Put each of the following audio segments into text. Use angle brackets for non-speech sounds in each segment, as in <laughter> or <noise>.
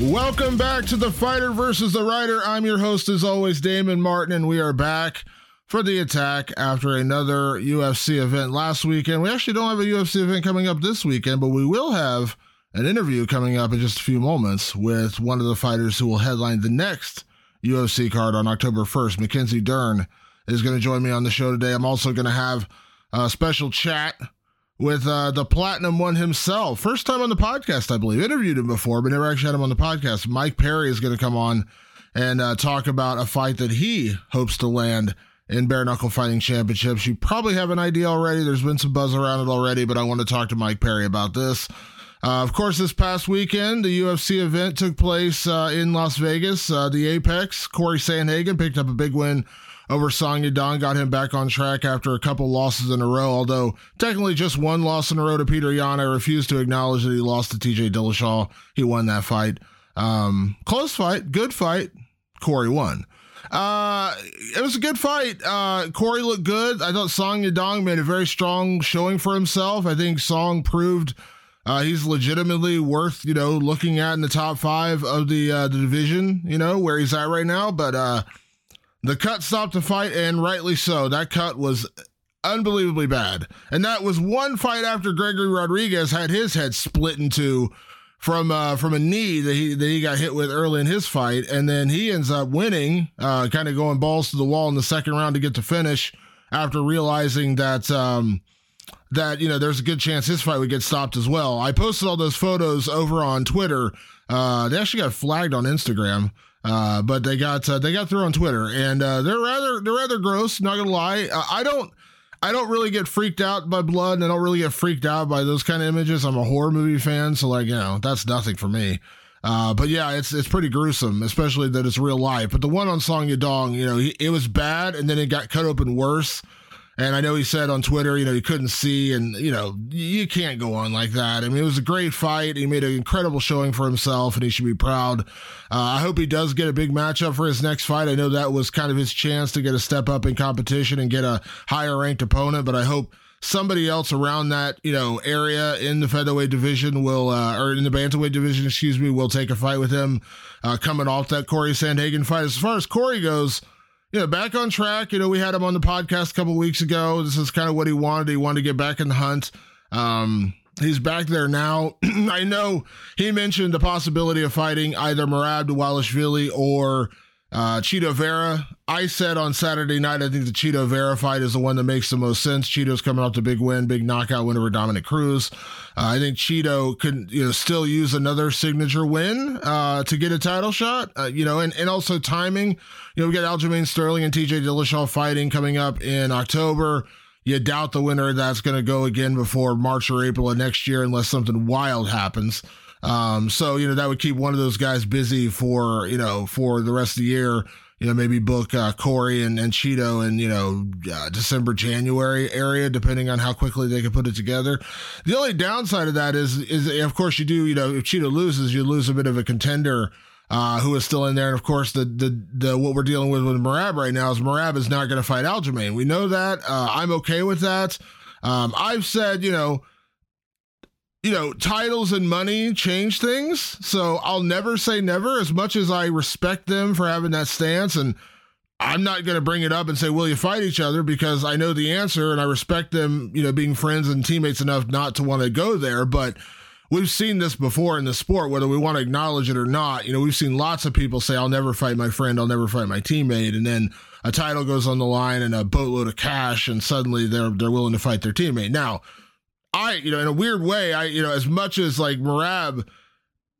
Welcome back to the Fighter versus the Writer. I'm your host, as always, Damon Martin, and we are back for the attack after another UFC event last weekend. We actually don't have a UFC event coming up this weekend, but we will have an interview coming up in just a few moments with one of the fighters who will headline the next UFC card on October 1st. Mackenzie Dern is going to join me on the show today. I'm also going to have a special chat with uh, the Platinum One himself. First time on the podcast, I believe. Interviewed him before, but never actually had him on the podcast. Mike Perry is going to come on and uh, talk about a fight that he hopes to land in Bare Knuckle Fighting Championships. You probably have an idea already. There's been some buzz around it already, but I want to talk to Mike Perry about this. Uh, of course, this past weekend, the UFC event took place uh, in Las Vegas. Uh, the Apex, Corey Sandhagen picked up a big win over Song Yadong, got him back on track after a couple losses in a row, although technically just one loss in a row to Peter Yan. I refuse to acknowledge that he lost to TJ Dillashaw. He won that fight. Um, close fight, good fight. Corey won. Uh, it was a good fight. Uh, Corey looked good. I thought Song Yadong made a very strong showing for himself. I think Song proved uh, he's legitimately worth you know looking at in the top five of the uh, the division. You know where he's at right now, but uh, the cut stopped the fight, and rightly so. That cut was unbelievably bad. And that was one fight after Gregory Rodrigues had his head split in two from uh, from a knee that he that he got hit with early in his fight, and then he ends up winning, uh, kind of going balls to the wall in the second round to get to finish after realizing that um, that you know there's a good chance his fight would get stopped as well. I posted all those photos over on Twitter. Uh, they actually got flagged on Instagram. Uh, but they got uh, they got through on Twitter, and uh, they're rather they're rather gross. Not gonna lie, uh, I don't I don't really get freaked out by blood, and I don't really get freaked out by those kind of images. I'm a horror movie fan, so like you know that's nothing for me. Uh, but yeah, it's it's pretty gruesome, especially that it's real life. But the one on Song Yadong, you know, it was bad, and then it got cut open worse. And I know he said on Twitter, you know, he couldn't see, and you know, you can't go on like that. I mean, it was a great fight. He made an incredible showing for himself, and he should be proud. Uh, I hope he does get a big matchup for his next fight. I know that was kind of his chance to get a step up in competition and get a higher ranked opponent, but I hope somebody else around that you know area in the featherweight division will uh, or in the bantamweight division excuse me will take a fight with him uh, coming off that corey sandhagen fight as far as corey goes know, back on track. You know, we had him on the podcast a couple weeks ago. This is kind of what he wanted. He wanted to get back in the hunt. Um, he's back there now. <clears throat> I know he mentioned the possibility of fighting either Merab Dvalishvili or uh, Chito Vera. I said on Saturday night, I think the Chito Vera fight is the one that makes the most sense. Chito's coming off the big win, big knockout win over Dominick Cruz. Uh, I think Chito could, you know, still use another signature win uh, to get a title shot. Uh, you know, and, and also timing. You know, we got Aljamain Sterling and TJ Dillashaw fighting coming up in October. You doubt the winner that's going to go again before March or April of next year unless something wild happens. Um, so you know that would keep one of those guys busy for you know for the rest of the year. you know, maybe book uh, Corey and, and Chito in, you know, uh, December, January area, depending on how quickly they can put it together. The only downside of that is, is of course, you do, you know, if Chito loses, you lose a bit of a contender. Uh, who is still in there. And of course, the, the, the, what we're dealing with with Merab right now is Merab is not going to fight Aljamain. We know that. Uh, I'm okay with that. Um, I've said, you know, you know, titles and money change things. So I'll never say never as much as I respect them for having that stance. And I'm not going to bring it up and say, will you fight each other? Because I know the answer and I respect them, you know, being friends and teammates enough not to want to go there. But we've seen this before in the sport, whether we want to acknowledge it or not. You know, we've seen lots of people say, I'll never fight my friend, I'll never fight my teammate. And then a title goes on the line and a boatload of cash, and suddenly they're they're willing to fight their teammate. Now, I, you know, in a weird way, I, you know, as much as like Merab,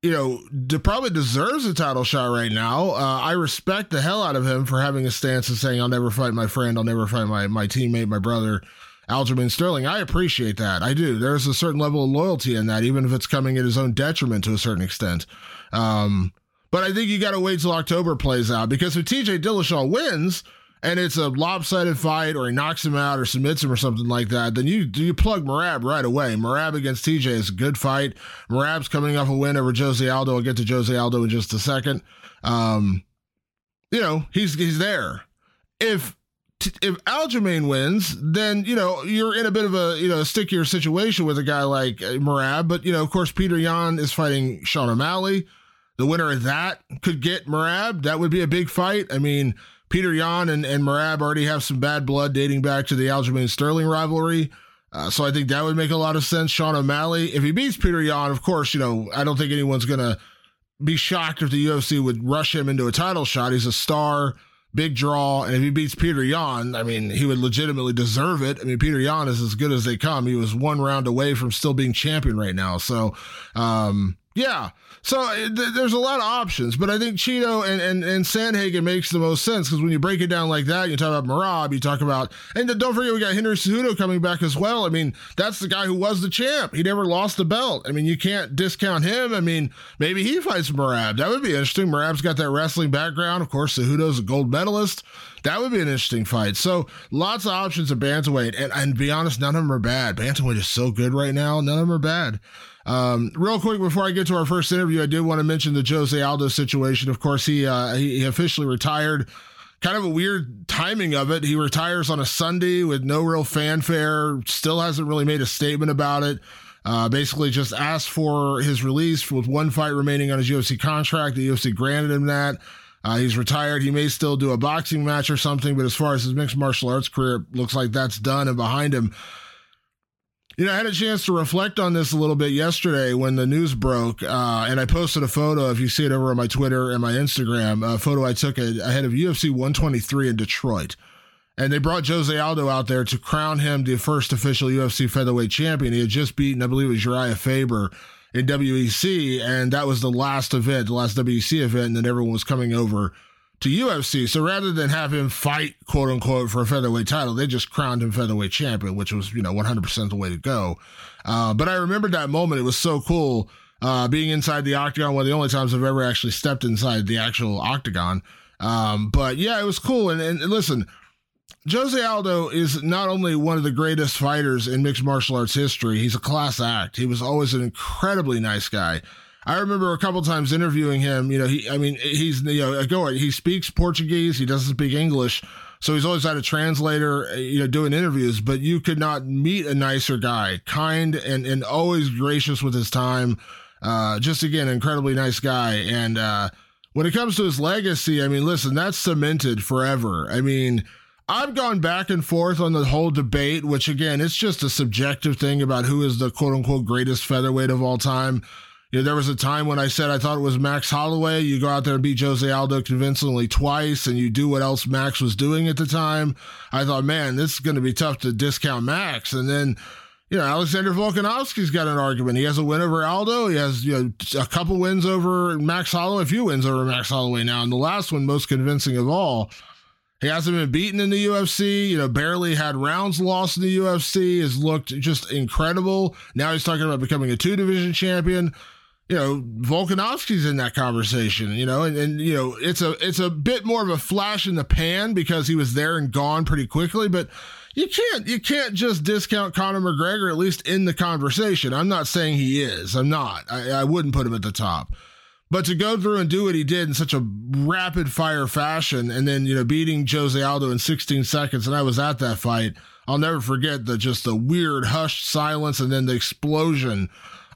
you know, de- probably deserves a title shot right now. Uh, I respect the hell out of him for having a stance and saying, I'll never fight my friend, I'll never fight my, my teammate, my brother, Aljamain Sterling. I appreciate that. I do. There's a certain level of loyalty in that, even if it's coming at his own detriment to a certain extent. Um, but I think you got to wait till October plays out because if TJ Dillashaw wins, and it's a lopsided fight or he knocks him out or submits him or something like that, then you you plug Merab right away. Merab against TJ is a good fight. Merab's coming off a win over Jose Aldo. I'll get to Jose Aldo in just a second. Um, you know, he's he's there. If if Aljamain wins, then you know you're in a bit of a you know stickier situation with a guy like uh, Merab. But you know, of course, Peter Yan is fighting Sean O'Malley. The winner of that could get Merab. That would be a big fight. I mean, Peter Yan and, and Merab already have some bad blood dating back to the Aljamain Sterling rivalry. Uh, so I think that would make a lot of sense. Sean O'Malley, if he beats Peter Yan, of course, you know, I don't think anyone's going to be shocked if the UFC would rush him into a title shot. He's a star, big draw. And if he beats Peter Yan, I mean, he would legitimately deserve it. I mean, Peter Yan is as good as they come. He was one round away from still being champion right now. So, um, yeah. So uh, th- there's a lot of options, but I think Chito and, and, and Sandhagen makes the most sense because when you break it down like that, you talk about Merab, you talk about, and don't forget we got Henry Cejudo coming back as well. I mean, that's the guy who was the champ. He never lost the belt. I mean, you can't discount him. I mean, maybe he fights Merab. That would be interesting. Merab's got that wrestling background. Of course, Cejudo's a gold medalist. That would be an interesting fight. So lots of options at bantamweight, and and be honest, none of them are bad. Bantamweight is so good right now. None of them are bad. Um, real quick before I get to our first interview, I did want to mention the Jose Aldo situation. Of course, he uh, he, officially retired. Kind of a weird timing of it. He retires on a Sunday with no real fanfare. Still hasn't really made a statement about it. Uh, basically, just asked for his release with one fight remaining on his UFC contract. The UFC granted him that. Uh, he's retired. He may still do a boxing match or something, but as far as his mixed martial arts career, looks like that's done and behind him. You know, I had a chance to reflect on this a little bit yesterday when the news broke, uh, and I posted a photo. If you see it over on my Twitter and my Instagram, a photo I took ahead of UFC 123 in Detroit. And they brought Jose Aldo out there to crown him the first official UFC featherweight champion. He had just beaten, I believe it was Uriah Faber in WEC, and that was the last event, the last WEC event, and then everyone was coming over to UFC. So rather than have him fight, quote unquote, for a featherweight title, they just crowned him featherweight champion, which was, you know, 100% the way to go. Uh, but I remember that moment. It was so cool uh, being inside the octagon, one of the only times I've ever actually stepped inside the actual octagon. Um, but yeah, it was cool. And, and listen, Jose Aldo is not only one of the greatest fighters in mixed martial arts history, he's a class act. He was always an incredibly nice guy. I remember a couple times interviewing him. You know, he, I mean, he's, you know, go he speaks Portuguese. He doesn't speak English. So he's always had a translator, you know, doing interviews, but you could not meet a nicer guy, kind and, and always gracious with his time. Uh, just again, incredibly nice guy. And, uh, when it comes to his legacy, I mean, listen, that's cemented forever. I mean, I've gone back and forth on the whole debate, which again, it's just a subjective thing about who is the quote unquote greatest featherweight of all time. You know, there was a time when I said I thought it was Max Holloway. You go out there and beat Jose Aldo convincingly twice, and you do what else Max was doing at the time. I thought, man, this is going to be tough to discount Max. And then, you know, Alexander Volkanovski's got an argument. He has a win over Aldo. He has, you know, a couple wins over Max Holloway, a few wins over Max Holloway now. And the last one, most convincing of all, he hasn't been beaten in the UFC, you know, barely had rounds lost in the UFC, has looked just incredible. Now he's talking about becoming a two division champion you know, Volkanovski's in that conversation, you know, and, and you know, it's a it's a bit more of a flash in the pan because he was there and gone pretty quickly, but you can't you can't just discount Conor McGregor at least in the conversation. I'm not saying he is. I'm not. I, I wouldn't put him at the top. But to go through and do what he did in such a rapid fire fashion and then, you know, beating Jose Aldo in 16 seconds, and I was at that fight, I'll never forget the just the weird hushed silence and then the explosion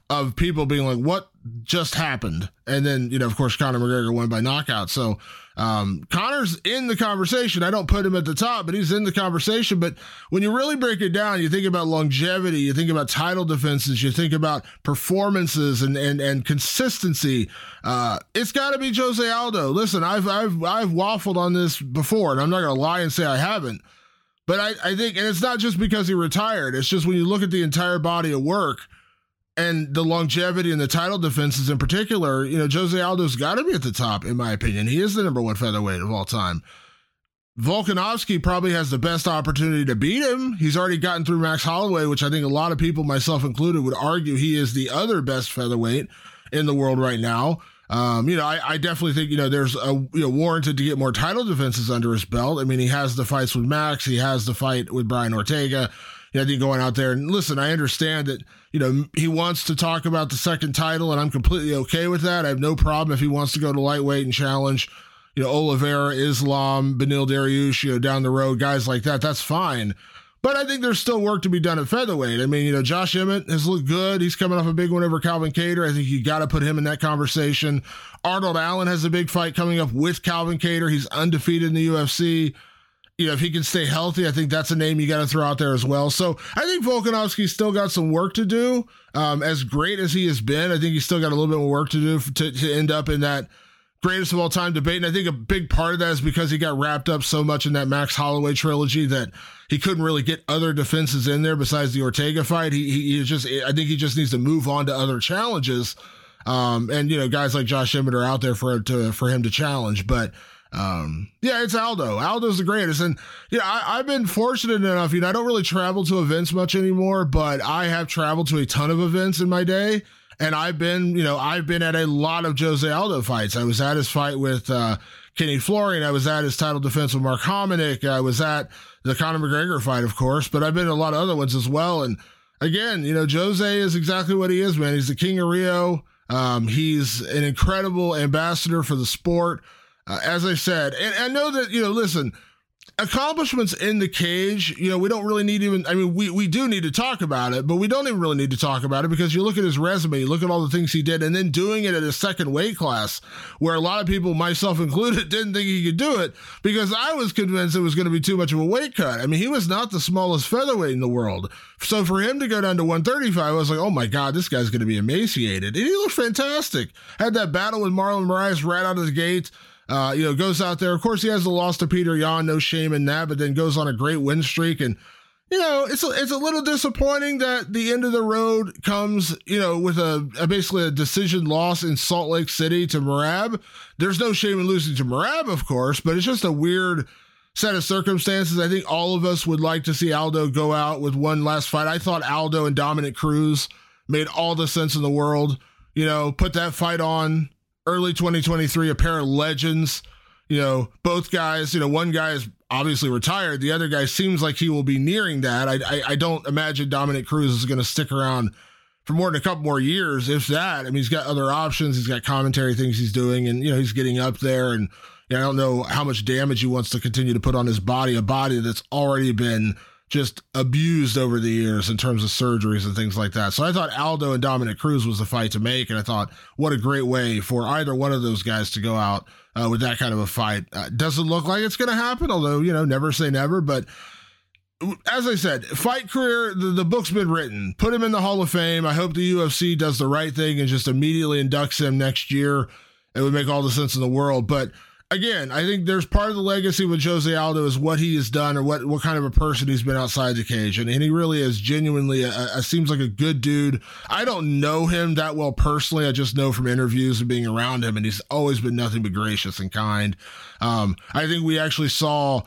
of people being like, what just happened? And then, you know, of course, Conor McGregor won by knockout. So um, Conor's in the conversation. I don't put him at the top, but he's in the conversation. But when you really break it down, you think about longevity, you think about title defenses, you think about performances and and, and consistency. Uh, it's got to be Jose Aldo. Listen, I've I've I've waffled on this before, and I'm not to lie and say I haven't. But I, I think, and it's not just because he retired. It's just when you look at the entire body of work and the longevity and the title defenses in particular, you know, Jose Aldo's got to be at the top, in my opinion. He is the number one featherweight of all time. Volkanovski probably has the best opportunity to beat him. He's already gotten through Max Holloway, which I think a lot of people, myself included, would argue he is the other best featherweight in the world right now. Um, you know, I, I, definitely think you know there's a you know warranted to get more title defenses under his belt. I mean, he has the fights with Max, he has the fight with Brian Ortega. You know, I think going out there and listen, I understand that you know, he wants to talk about the second title, and I'm completely okay with that. I have no problem if he wants to go to lightweight and challenge, you know, Oliveira, Islam, Beneil Dariush, you know, down the road, guys like that. That's fine. But I think there's still work to be done at featherweight. I mean, you know, Josh Emmett has looked good. He's coming off a big win over Calvin Kattar. I think you got to put him in that conversation. Arnold Allen has a big fight coming up with Calvin Kattar. He's undefeated in the UFC you know, if he can stay healthy, I think that's a name you got to throw out there as well. So I think Volkanovski's still got some work to do. Um, as great as he has been, I think he's still got a little bit more work to do to, to end up in that greatest of all time debate. And I think a big part of that is because he got wrapped up so much in that Max Holloway trilogy that he couldn't really get other defenses in there besides the Ortega fight. He, he, he just, I think he just needs to move on to other challenges. Um, and you know, guys like Josh Emmett are out there for to for him to challenge, but um, yeah, it's Aldo. Aldo's the greatest. And, yeah, I, have been fortunate enough, you know, I don't really travel to events much anymore, but I have traveled to a ton of events in my day. And I've been, you know, I've been at a lot of Jose Aldo fights. I was at his fight with, uh, Kenny Florian. I was at his title defense with Mark Hominick. I was at the Conor McGregor fight, of course, but I've been to a lot of other ones as well. And again, you know, Jose is exactly what he is, man. He's the king of Rio. Um, he's an incredible ambassador for the sport. Uh, as I said, and I know that, you know, listen, accomplishments in the cage, you know, we don't really need even, I mean, we, we do need to talk about it, but we don't even really need to talk about it because you look at his resume, you look at all the things he did, and then doing it at a second weight class where a lot of people, myself <laughs> included, didn't think he could do it because I was convinced it was going to be too much of a weight cut. I mean, he was not the smallest featherweight in the world. So for him to go down to 135, I was like, oh my God, this guy's going to be emaciated. And he looked fantastic. Had that battle with Marlon Moraes right out of the gate. Uh, you know, goes out there. Of course, he has the loss to Peter Yan, no shame in that, but then goes on a great win streak. And, you know, it's a, it's a little disappointing that the end of the road comes, you know, with a, a basically a decision loss in Salt Lake City to Merab. There's no shame in losing to Merab, of course, but it's just a weird set of circumstances. I think all of us would like to see Aldo go out with one last fight. I thought Aldo and Dominick Cruz made all the sense in the world. You know, put that fight on early 2023, a pair of legends. You know, both guys, you know, one guy is obviously retired. The other guy seems like he will be nearing that. I, I, I don't imagine Dominick Cruz is going to stick around for more than a couple more years, if that. I mean, he's got other options. He's got commentary things he's doing, and, you know, he's getting up there. And you know, I don't know how much damage he wants to continue to put on his body, a body that's already been just abused over the years in terms of surgeries and things like that. So I thought Aldo and Dominick Cruz was the fight to make, and I thought what a great way for either one of those guys to go out uh, with that kind of a fight. Uh, doesn't look like it's going to happen, although you know never say never. But as I said, fight career, the, the book's been written. Put him in the Hall of Fame. I hope the UFC does the right thing and just immediately inducts him next year. It would make all the sense in the world, but again, I think there's part of the legacy with Jose Aldo is what he has done or what, what kind of a person he's been outside the cage. And, and he really is genuinely, a, a, seems like a good dude. I don't know him that well personally. I just know from interviews and being around him, and he's always been nothing but gracious and kind. Um, I think we actually saw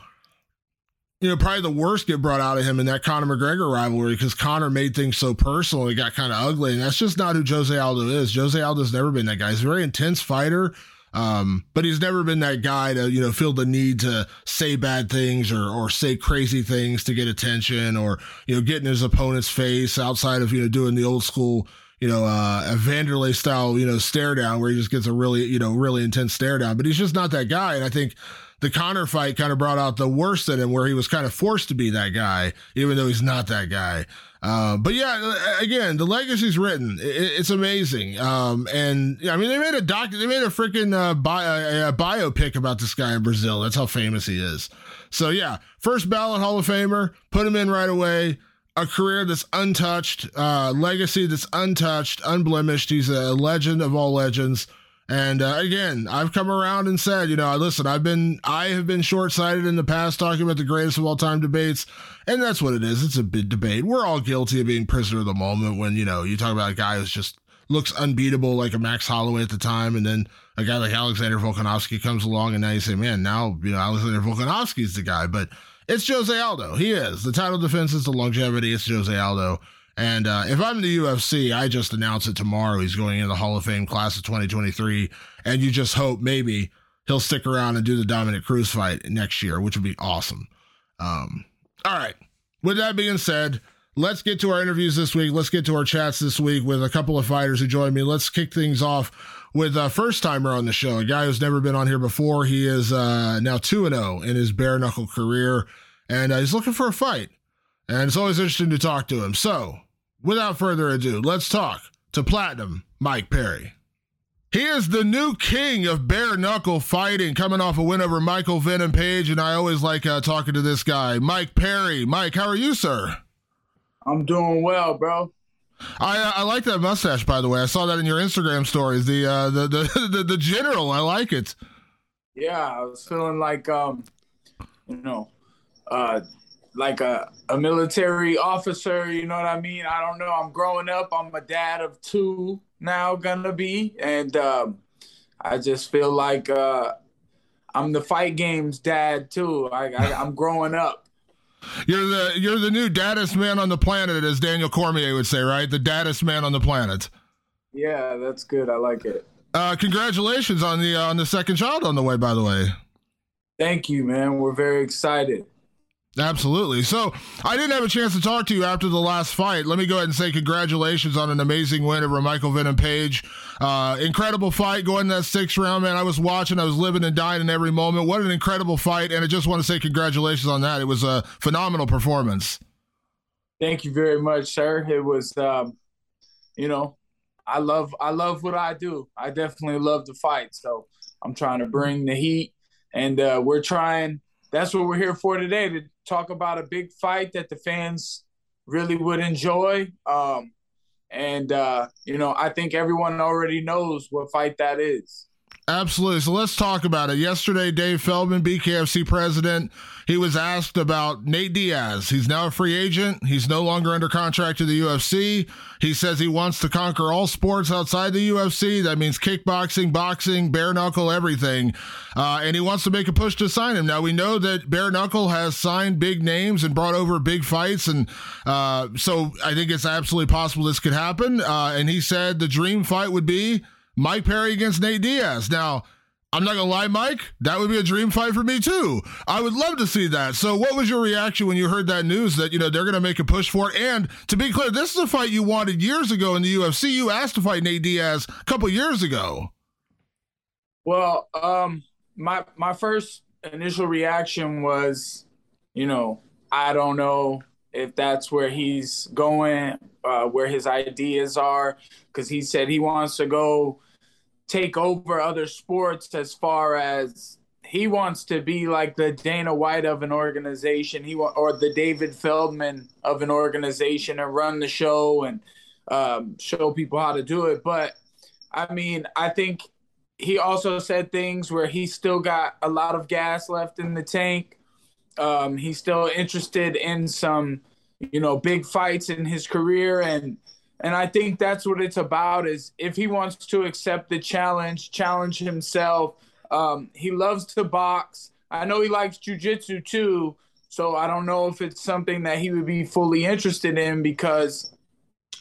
you know, probably the worst get brought out of him in that Conor McGregor rivalry because Conor made things so personal. It got kind of ugly. And that's just not who Jose Aldo is. Jose Aldo's never been that guy. He's a very intense fighter. Um, but he's never been that guy to, you know, feel the need to say bad things or, or say crazy things to get attention or, you know, get in his opponent's face outside of, you know, doing the old school, you know, uh, a Wanderlei style, you know, stare down where he just gets a really, you know, really intense stare down. But he's just not that guy. And I think the Conor fight kind of brought out the worst in him, where he was kind of forced to be that guy, even though he's not that guy. Uh, but yeah, again, the legacy's written. It, it's amazing. Um, and I mean, they made a doc, they made a freaking uh, bio, a biopic about this guy in Brazil. That's how famous he is. So yeah, first ballot Hall of Famer, put him in right away. A career that's untouched, uh, legacy that's untouched, unblemished. He's a legend of all legends. And uh, again, I've come around and said, you know, listen, I've been, I have been short sighted in the past talking about the greatest of all time debates. And that's what it is. It's a big debate. We're all guilty of being prisoner of the moment when, you know, you talk about a guy who's just looks unbeatable like a Max Holloway at the time. And then a guy like Alexander Volkanovski comes along and now you say, man, now, you know, Alexander Volkanovski's the guy. But it's Jose Aldo. He is. The title defense is the longevity. It's Jose Aldo. And uh, if I'm the UFC, I just announce it tomorrow. He's going in the Hall of Fame class of 2023. And you just hope maybe he'll stick around and do the Dominick Cruz fight next year, which would be awesome. Um, all right. With that being said, let's get to our interviews this week. Let's get to our chats this week with a couple of fighters who joined me. Let's kick things off with a first timer on the show, a guy who's never been on here before. He is uh, now 2 0 in his bare knuckle career, and uh, he's looking for a fight. And it's always interesting to talk to him. So, without further ado, let's talk to Platinum Mike Perry. He is the new king of bare knuckle fighting, coming off a win over Michael Venom Page, and I always like uh, talking to this guy, Mike Perry. Mike, how are you, sir? I'm doing well, bro. I uh, I like that mustache, by the way. I saw that in your Instagram stories. The uh, the, the <laughs> the the general, I like it. Yeah, I was feeling like um, you know, uh, like a, a military officer, you know what I mean? I don't know. I'm growing up. I'm a dad of two now, gonna be. And um, I just feel like uh, I'm the fight games dad too. I, I, I'm growing up. You're the you're the new daddest man on the planet, as Daniel Cormier would say, right? The daddest man on the planet. Yeah, that's good. I like it. Uh, congratulations on the uh, on the second child on the way. By the way. Thank you, man. We're very excited. Absolutely. So I didn't have a chance to talk to you after the last fight. Let me go ahead and say congratulations on an amazing win over Michael Venom Page. Uh, incredible fight going that sixth round, man. I was watching, I was living and dying in every moment. What an incredible fight. And I just want to say congratulations on that. It was a phenomenal performance. Thank you very much, sir. It was, um, you know, I love, I love what I do. I definitely love to fight. So I'm trying to bring the heat and uh, we're trying, that's what we're here for today to talk about a big fight that the fans really would enjoy. Um, and, uh, you know, I think everyone already knows what fight that is. Absolutely. So let's talk about it. Yesterday, Dave Feldman, BKFC president, he was asked about Nate Diaz. He's now a free agent. He's no longer under contract to the UFC. He says he wants to conquer all sports outside the UFC. That means kickboxing, boxing, bare knuckle, everything. Uh, and he wants to make a push to sign him. Now, we know that bare knuckle has signed big names and brought over big fights. And uh, so I think it's absolutely possible this could happen. Uh, and he said the dream fight would be Mike Perry against Nate Diaz. Now, I'm not gonna lie, Mike. That would be a dream fight for me too. I would love to see that. So, what was your reaction when you heard that news that you know they're gonna make a push for it? And to be clear, this is a fight you wanted years ago in the UFC. You asked to fight Nate Diaz a couple years ago. Well, um, my my first initial reaction was, you know, I don't know if that's where he's going, uh, where his ideas are, because he said he wants to go take over other sports as far as he wants to be like the Dana White of an organization, he or the David Feldman of an organization and run the show and um, show people how to do it. But I mean, I think he also said things where he still got a lot of gas left in the tank. Um, he's still interested in some, you know, big fights in his career and and I think that's what it's about is if he wants to accept the challenge, challenge himself. Um, he loves to box. I know he likes jujitsu too, So I don't know if it's something that he would be fully interested in because,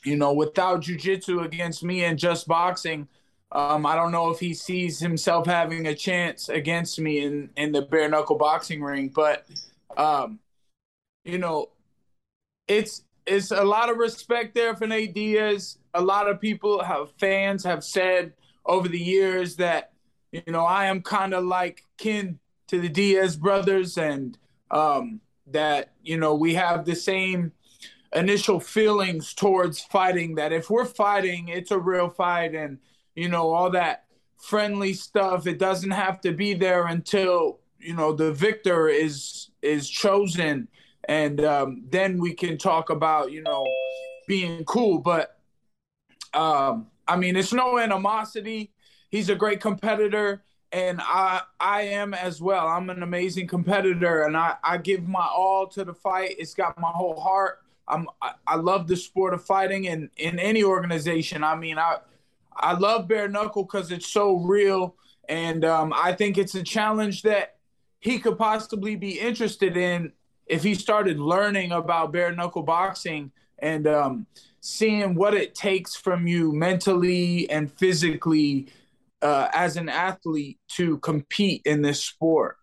you know, without jujitsu against me and just boxing, um, I don't know if he sees himself having a chance against me in, in the bare knuckle boxing ring. But, um, you know, it's it's a lot of respect there for Nate Diaz. A lot of people have fans have said over the years that you know I am kind of like kin to the Diaz brothers, and um, that you know we have the same initial feelings towards fighting. That if we're fighting, it's a real fight, and you know all that friendly stuff. It doesn't have to be there until you know the victor is is chosen and um, then we can talk about you know being cool. But um, I mean, it's no animosity. He's a great competitor, and I I am as well. I'm an amazing competitor, and I I give my all to the fight. It's got my whole heart. I'm I, I love the sport of fighting, and in any organization. I mean, I I love bare knuckle because it's so real, and um, I think it's a challenge that he could possibly be interested in if he started learning about bare knuckle boxing and um, seeing what it takes from you mentally and physically uh, as an athlete to compete in this sport.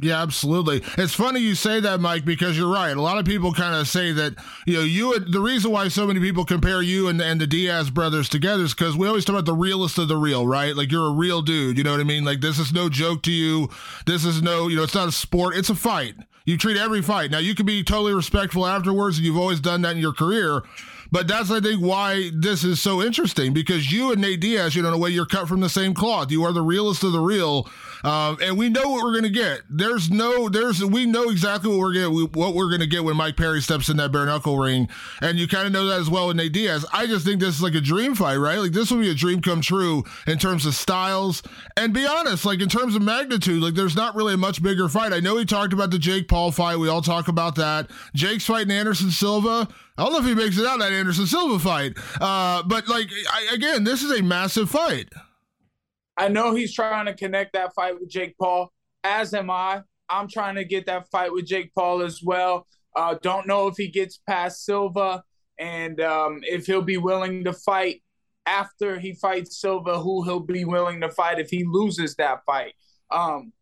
Yeah, absolutely. It's funny you say that, Mike, because you're right. A lot of people kind of say that, you know, you, the reason why so many people compare you and, and the Diaz brothers together is because we always talk about the realest of the real, right? Like you're a real dude. You know what I mean? Like this is no joke to you. This is no, you know, it's not a sport. It's a fight. You treat every fight. Now you can be totally respectful afterwards, and you've always done that in your career. But that's, I think, why this is so interesting because you and Nate Diaz, you know, in a way, you're cut from the same cloth. You are the realest of the real. Um, and we know what we're going to get. There's no, there's, we know exactly what we're going what we're going to get when Mike Perry steps in that bare knuckle ring. And you kind of know that as well with Nate Diaz. I just think this is like a dream fight, right? Like this will be a dream come true in terms of styles. And be honest, like in terms of magnitude, like there's not really a much bigger fight. I know we talked about the Jake Paul fight. We all talk about that. Jake's fighting Anderson Silva. I don't know if he makes it out that Anderson Silva fight. Uh, but like I, again, this is a massive fight. I know he's trying to connect that fight with Jake Paul, as am I. I'm trying to get that fight with Jake Paul as well. Uh, don't know if he gets past Silva and um, if he'll be willing to fight after he fights Silva, who he'll be willing to fight if he loses that fight. Um,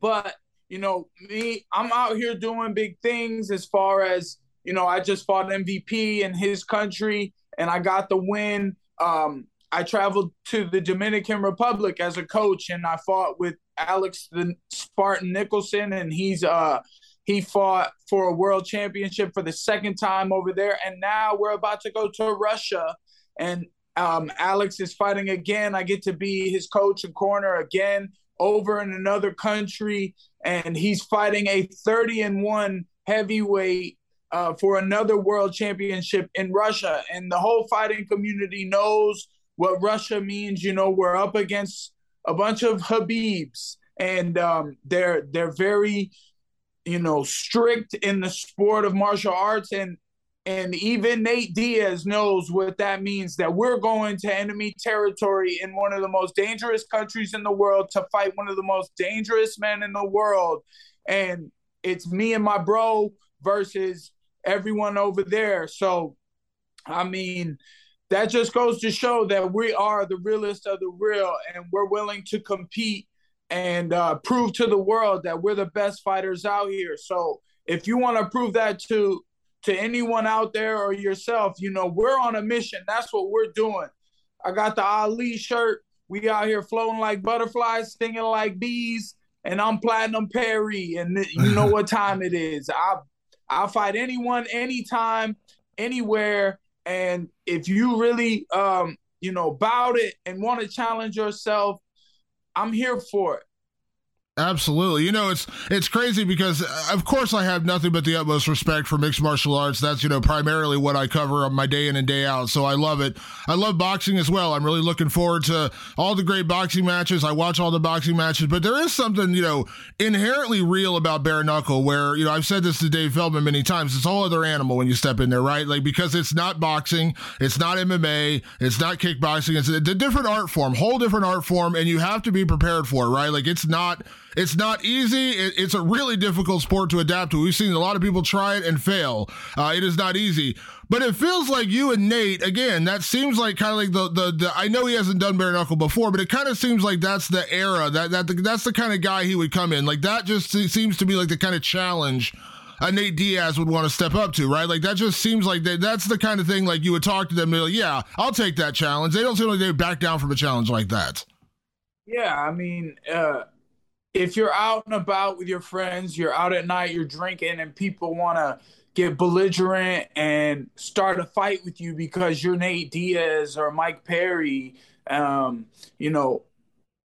but you know, me, I'm out here doing big things as far as you know. I just fought MVP in his country and I got the win. Um, I traveled to the Dominican Republic as a coach, and I fought with Alex the Spartan Nicholson, and he's uh he fought for a world championship for the second time over there, and now we're about to go to Russia, and um, Alex is fighting again. I get to be his coach and corner again over in another country, and he's fighting a 30 and one heavyweight uh, for another world championship in Russia, and the whole fighting community knows what Russia means. You know, we're up against a bunch of Khabibs, and um, they're they're very, you know, strict in the sport of martial arts, and and even Nate Diaz knows what that means. That we're going to enemy territory in one of the most dangerous countries in the world to fight one of the most dangerous men in the world, and it's me and my bro versus everyone over there. So, I mean that just goes to show that we are the realest of the real and we're willing to compete and uh, prove to the world that we're the best fighters out here. So if you want to prove that to to anyone out there or yourself you know we're on a mission. That's what we're doing. I got the ali shirt. We out here floating like butterflies stinging like bees and i'm platinum perry and you know <laughs> what time it is. I i'll fight anyone anytime anywhere and if you really, um, you know, about it and want to challenge yourself, I'm here for it. Absolutely. You know, it's it's crazy because uh, of course I have nothing but the utmost respect for mixed martial arts. That's, you know, primarily what I cover on my day in and day out. So I love it. I love boxing as well. I'm really looking forward to all the great boxing matches. I watch all the boxing matches, but there is something, you know, inherently real about bare knuckle where, you know, I've said this to Dave Feldman many times. It's a whole other animal when you step in there, right? Like because it's not boxing, it's not MMA, it's not kickboxing. It's a, a different art form, whole different art form and you have to be prepared for it, right? Like it's not It's not easy. It, it's a really difficult sport to adapt to. We've seen a lot of people try it and fail. Uh, it is not easy. But it feels like you and Nate, again, that seems like kind of like the, the, the I know he hasn't done bare knuckle before, but it kind of seems like that's the era that, that that's the kind of guy he would come in. Like that just seems to be like the kind of challenge a Nate Diaz would want to step up to, right? Like that just seems like they, that's the kind of thing like you would talk to them, like, yeah, I'll take that challenge. They don't seem like they back down from a challenge like that. Yeah, I mean, uh, if you're out and about with your friends, you're out at night, you're drinking, and people want to get belligerent and start a fight with you because you're Nate Diaz or Mike Perry, um, you know,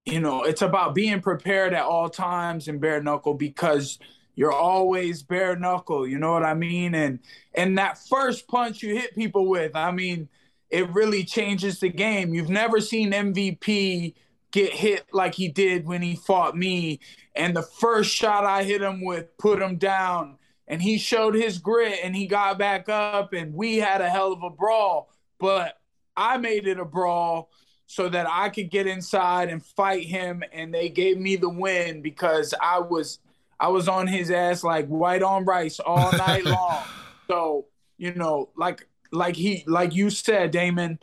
you know, it's about being prepared at all times and bare knuckle because you're always bare knuckle, you know what I mean? And and that first punch you hit people with, I mean, it really changes the game. You've never seen MVP get hit like he did when he fought me. And the first shot I hit him with put him down. And he showed his grit and he got back up and we had a hell of a brawl. But I made it a brawl so that I could get inside and fight him. And they gave me the win because I was I was on his ass like white on rice all <laughs> night long. So, you know, like like he like you said, Damon,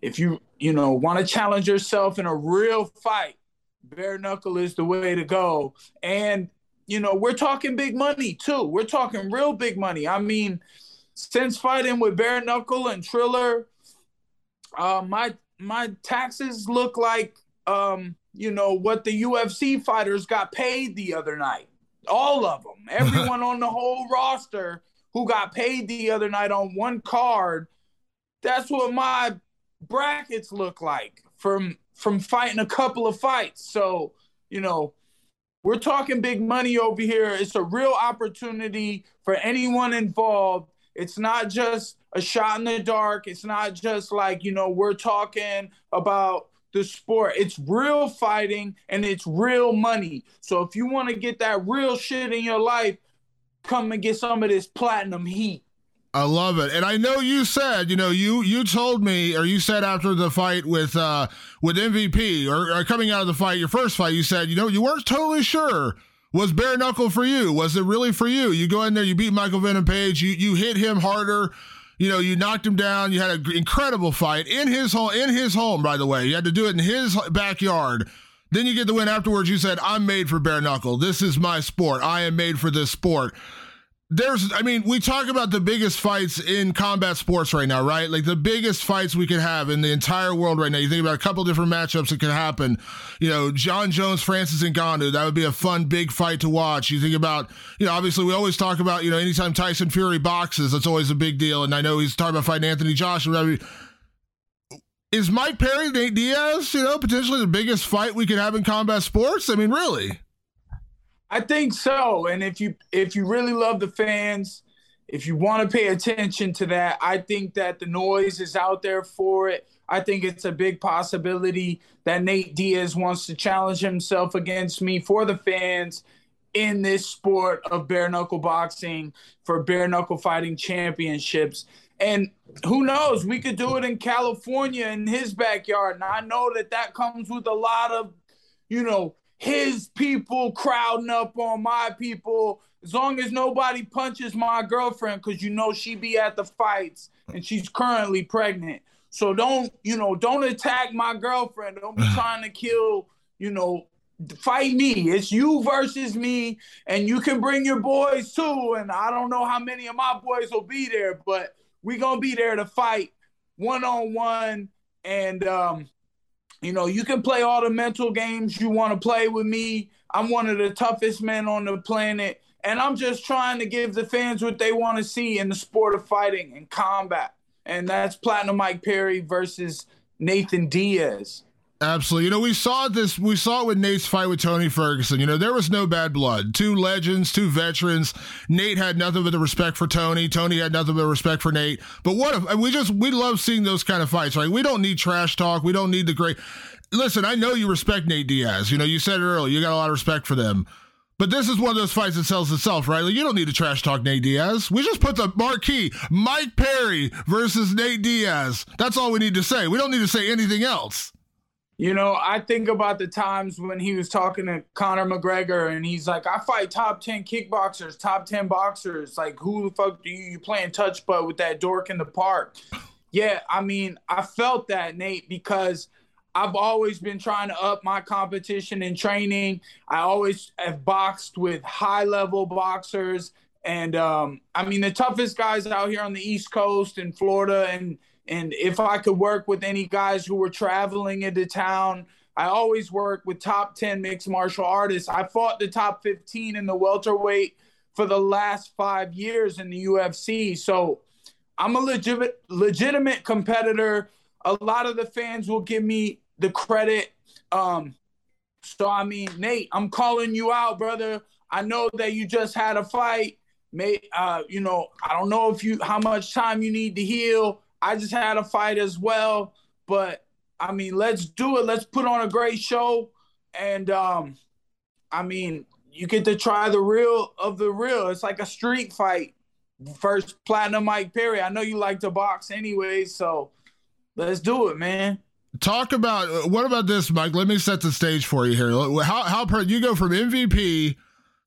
if you, you know, want to challenge yourself in a real fight, bare knuckle is the way to go. And, you know, we're talking big money too. We're talking real big money. I mean, since fighting with bare knuckle and Triller, uh, my my taxes look like um, you know, what the UFC fighters got paid the other night all of them, <laughs> everyone on the whole roster who got paid the other night on one card. That's what my brackets look like from from fighting a couple of fights. So, you know, we're talking big money over here. It's a real opportunity for anyone involved. It's not just a shot in the dark. It's not just like, you know, we're talking about the sport. It's real fighting and it's real money. So if you want to get that real shit in your life, come and get some of this platinum heat. I love it. And I know you said, you know, you you told me or you said after the fight with uh with MVP or, or coming out of the fight, your first fight, you said, you know, you weren't totally sure was bare knuckle for you? Was it really for you? You go in there, you beat Michael Venom Page, you you hit him harder you know, you knocked him down. You had an incredible fight in his home. In his home, by the way, you had to do it in his backyard. Then you get the win afterwards. You said, "I'm made for bare knuckle. This is my sport. I am made for this sport." There's I mean, we talk about the biggest fights in combat sports right now, right? Like the biggest fights we could have in the entire world right now. You think about a couple different matchups that could happen. You know, Jon Jones, Francis and Ngannou, that would be a fun big fight to watch. You think about, you know, obviously we always talk about, you know, anytime Tyson Fury boxes, that's always a big deal. And I know he's talking about fighting Anthony Joshua. Is Mike Perry, Nate Diaz, you know, potentially the biggest fight we could have in combat sports? I mean, really? I think so. And if you if you really love the fans, if you want to pay attention to that, I think that the noise is out there for it. I think it's a big possibility that Nate Diaz wants to challenge himself against me for the fans in this sport of bare knuckle boxing for bare knuckle fighting championships. And who knows, we could do it in California in his backyard. And I know that that comes with a lot of, you know, his people crowding up on my people. As long as nobody punches my girlfriend, because you know she be at the fights and she's currently pregnant. So don't, you know, don't attack my girlfriend. Don't be <sighs> trying to kill, you know, fight me. It's you versus me, and you can bring your boys too. And I don't know how many of my boys will be there, but we gonna be there to fight one on one. And um, you know, you can play all the mental games you want to play with me. I'm one of the toughest men on the planet. And I'm just trying to give the fans what they want to see in the sport of fighting and combat. And that's Platinum Mike Perry versus Nathan Diaz. Absolutely. You know, we saw this, we saw it with Nate's fight with Tony Ferguson. You know, there was no bad blood. Two legends, two veterans. Nate had nothing but the respect for Tony. Tony had nothing but respect for Nate. But what if we just, we love seeing those kind of fights, right? We don't need trash talk. We don't need the great. Listen, I know you respect Nate Diaz. You know, you said it earlier. You got a lot of respect for them. But this is one of those fights that sells itself, right? Like, you don't need to trash talk Nate Diaz. We just put the marquee Mike Perry versus Nate Diaz. That's all we need to say. We don't need to say anything else. You know, I think about the times when he was talking to Conor McGregor and he's like, I fight top 10 kickboxers, top 10 boxers. Like, who the fuck do you, you playing touch but with that dork in the park? Yeah, I mean, I felt that, Nate, because I've always been trying to up my competition in training. I always have boxed with high level boxers. And um, I mean, the toughest guys out here on the East Coast in Florida and and if I could work with any guys who were traveling into town, I always work with top 10 mixed martial artists. I fought the top 15 in the welterweight for the last five years in the UFC. So I'm a legitimate legitimate competitor. A lot of the fans will give me the credit. Um, so I mean, Nate, I'm calling you out, brother. I know that you just had a fight. May uh, you know, I don't know if you how much time you need to heal. I just had a fight as well, but I mean, let's do it. Let's put on a great show, and um, I mean, you get to try the real of the real. It's like a street fight. First platinum Mike Perry. I know you like to box anyway, so let's do it, man. Talk about what about this, Mike? Let me set the stage for you here. How how you go from MVP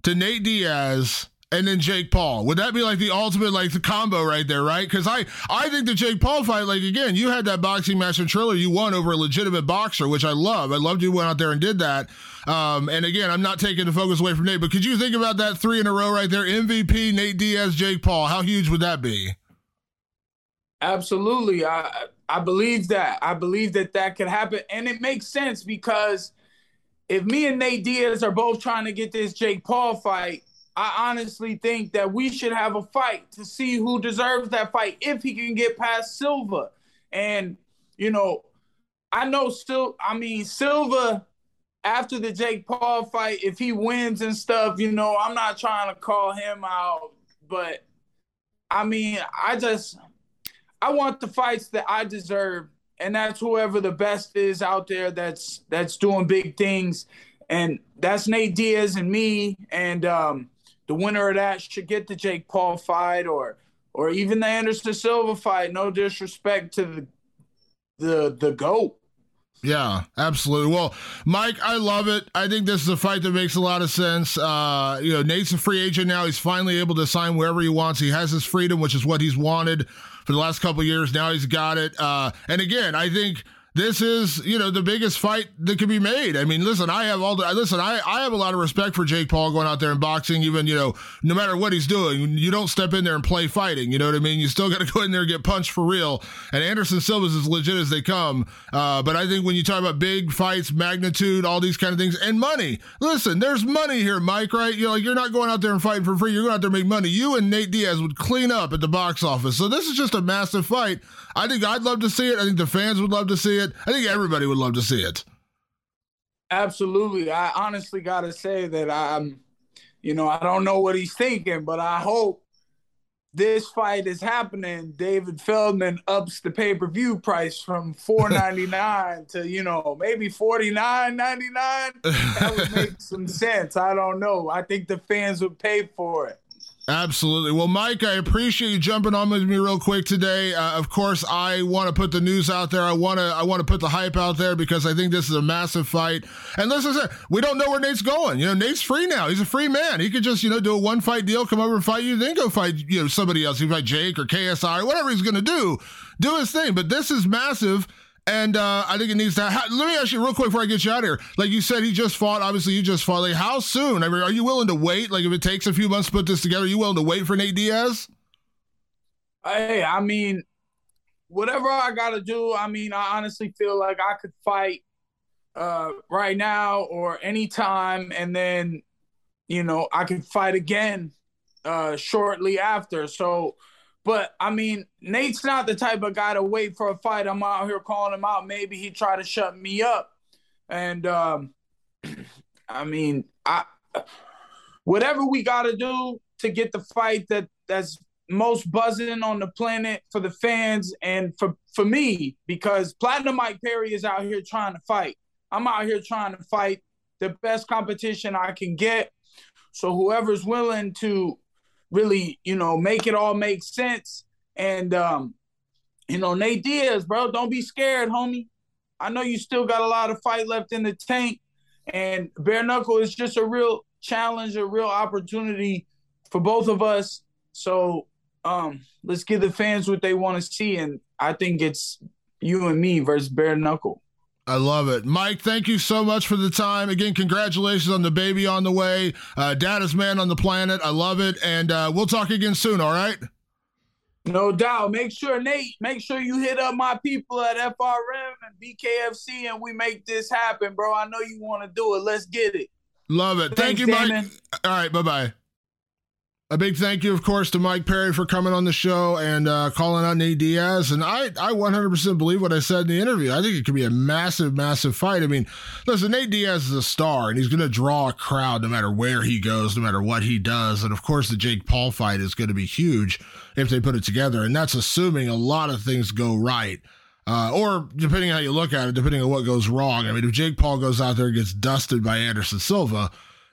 to Nate Diaz and then Jake Paul. Would that be like the ultimate like the combo right there, right? Because I I think the Jake Paul fight, like again, you had that boxing match in Triller, you won over a legitimate boxer, which I love. I loved you went out there and did that. Um, and again, I'm not taking the focus away from Nate, but could you think about that three in a row right there? MVP, Nate Diaz, Jake Paul. How huge would that be? Absolutely. I I believe that. I believe that that could happen, and it makes sense because if me and Nate Diaz are both trying to get this Jake Paul fight I honestly think that we should have a fight to see who deserves that fight if he can get past Silva. And, you know, I know still, I mean, Silva, after the Jake Paul fight, if he wins and stuff, you know, I'm not trying to call him out, but I mean, I just, I want the fights that I deserve. And that's whoever the best is out there that's that's doing big things. And that's Nate Diaz and me. And um, the winner of that should get the Jake Paul fight or or even the Anderson Silva fight. No disrespect to the the the goat. Yeah, absolutely. Well, Mike, I love it. I think this is a fight that makes a lot of sense. Uh, you know, Nate's a free agent now. He's finally able to sign wherever he wants. He has his freedom, which is what he's wanted for the last couple years. Now he's got it. Uh, and again, I think this is you know the biggest fight that could be made. I mean, listen, I have all the listen. I I have a lot of respect for Jake Paul going out there and boxing. Even you know, no matter what he's doing, you don't step in there and play fighting. You know what I mean? You still <laughs> got to go in there and get punched for real. And Anderson Silva's as legit as they come. Uh, but I think when you talk about big fights, magnitude, all these kind of things, and money, listen, there's money here, Mike. Right? You know, like you're not going out there and fighting for free. You're going out there to make money. You and Nate Diaz would clean up at the box office. So this is just a massive fight. I think I'd love to see it. I think the fans would love to see it. I think everybody would love to see it. Absolutely. I honestly got to say that I'm, you know, I don't know what he's thinking, but I hope this fight is happening. David Feldman ups the pay per view price from <laughs> four ninety nine to you know maybe forty nine ninety nine. That would make <laughs> some sense. I don't know. I think the fans would pay for it. Absolutely. Well, Mike, I appreciate you jumping on with me real quick today. Uh, of course, I want to put the news out there. I want to I want to put the hype out there because I think this is a massive fight. And listen, we don't know where Nate's going. You know, Nate's free now. He's a free man. He could just you know do a one fight deal, come over and fight you, then go fight you know somebody else. He fight Jake or KSI or whatever he's going to do. Do his thing. But this is massive. And uh, I think it needs to. Ha- Let me ask you real quick before I get you out of here. Like you said, he just fought. Obviously, you just fought. Like, how soon? I mean, are you willing to wait? Like, if it takes a few months to put this together, are you willing to wait for Nate Diaz? Hey, I mean, whatever I got to do. I mean, I honestly feel like I could fight uh, right now or anytime, and then, you know, I could fight again uh, shortly after. So but I mean, Nate's not the type of guy to wait for a fight. I'm out here calling him out. Maybe he try to shut me up. And um, <clears throat> I mean, I whatever we got to do to get the fight that that's most buzzing on the planet for the fans and for for me because Platinum Mike Perry is out here trying to fight. I'm out here trying to fight the best competition I can get. So whoever's willing to really, you know, make it all make sense. And um, you know, Nate Diaz, bro, don't be scared, homie. I know you still got a lot of fight left in the tank, and bare knuckle is just a real challenge, a real opportunity for both of us. So um, let's give the fans what they want to see, and I think it's you and me versus bare knuckle. I love it. Mike, thank you so much for the time. Again, congratulations on the baby on the way. Uh, Daddest man on the planet. I love it. And uh, we'll talk again soon, all right? No doubt. Make sure, Nate, make sure you hit up my people at FRM and BKFC and we make this happen, bro. I know you want to do it. Let's get it. Love it. Thank you, Mike. All right. Bye bye. A big thank you, of course, to Mike Perry for coming on the show and uh, calling out Nate Diaz. And I, I 100% believe what I said in the interview. I think it could be a massive, massive fight. I mean, listen, Nate Diaz is a star, and he's going to draw a crowd no matter where he goes, no matter what he does. And of course, the Jake Paul fight is going to be huge if they put it together. And that's assuming a lot of things go right. Uh, or depending on how you look at it, depending on what goes wrong. I mean, if Jake Paul goes out there and gets dusted by Anderson Silva,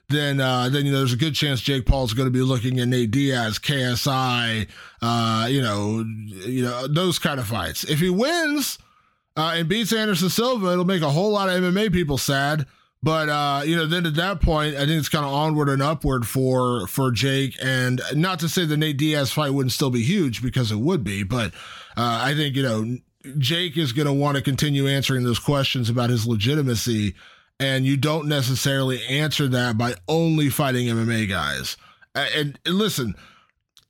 then uh, then you know there's a good chance Jake Paul's going to be looking at Nate Diaz, KSI, uh, you know, you know those kind of fights. If he wins uh, and beats Anderson Silva, it'll make a whole lot of MMA people sad. But uh, you know, then at that point, I think it's kind of onward and upward for for Jake. And not to say the Nate Diaz fight wouldn't still be huge because it would be, but uh, I think you know Jake is going to want to continue answering those questions about his legitimacy and you don't necessarily answer that by only fighting MMA guys. And, and, listen,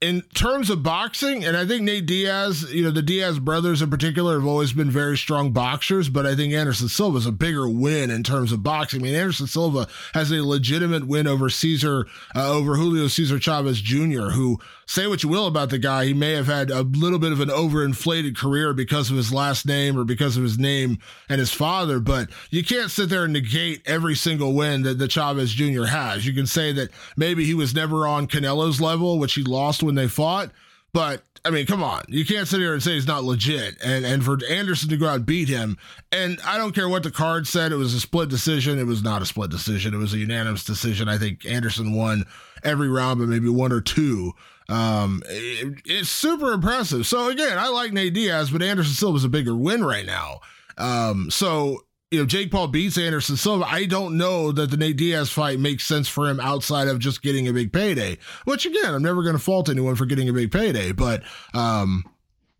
in terms of boxing, and I think Nate Diaz, you know, the Diaz brothers in particular have always been very strong boxers, but I think Anderson Silva is a bigger win in terms of boxing. I mean, Anderson Silva has a legitimate win over Cesar, uh, over Julio Cesar Chavez Jr., who say what you will about the guy. He may have had a little bit of an overinflated career because of his last name or because of his name and his father, but you can't sit there and negate every single win that the Chavez Jr. has. You can say that maybe he was never on Canelo's level, which he lost when they fought. But I mean, come on. You can't sit here and say he's not legit. And and for Anderson to go out and beat him, and I don't care what the card said, it was a split decision. It was not a split decision. It was a unanimous decision. I think Anderson won every round, but maybe one or two. Um, it, it's super impressive. So again, I like Nate Diaz, but Anderson Silva's a bigger win right now. Um, so you know, Jake Paul beats Anderson Silva, I don't know that the Nate Diaz fight makes sense for him outside of just getting a big payday. Which again, I'm never going to fault anyone for getting a big payday, but um,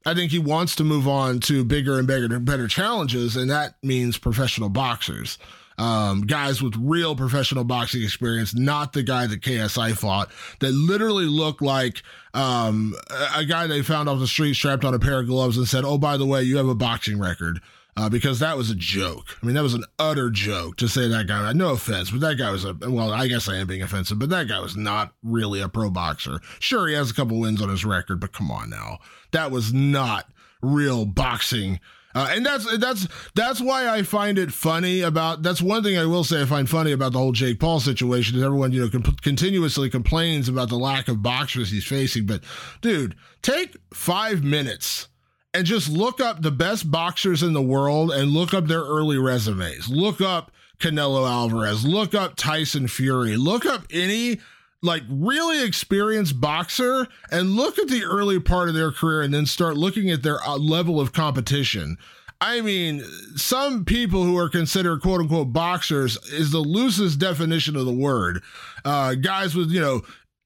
I think he wants to move on to bigger and bigger, better challenges, and that means professional boxers. Um, guys with real professional boxing experience, not the guy that KSI fought, that literally looked like um, a guy they found off the street strapped on a pair of gloves and said, Oh, by the way, you have a boxing record uh, because that was a joke. I mean, that was an utter joke to say that guy. No offense, but that guy was a well. I guess I am being offensive, but that guy was not really a pro boxer. Sure, he has a couple wins on his record, but come on now, that was not real boxing. Uh, and that's that's that's why I find it funny about. That's one thing I will say I find funny about the whole Jake Paul situation is everyone you know continuously complains about the lack of boxers he's facing. But dude, take five minutes and just look up the best boxers in the world and look up their early resumes. Look up Canelo Alvarez, look up Tyson Fury, look up any like really experienced boxer and look at the early part of their career and then start looking at their uh, level of competition. I mean, some people who are considered quote unquote boxers is the loosest definition of the word. Uh, guys with, you know,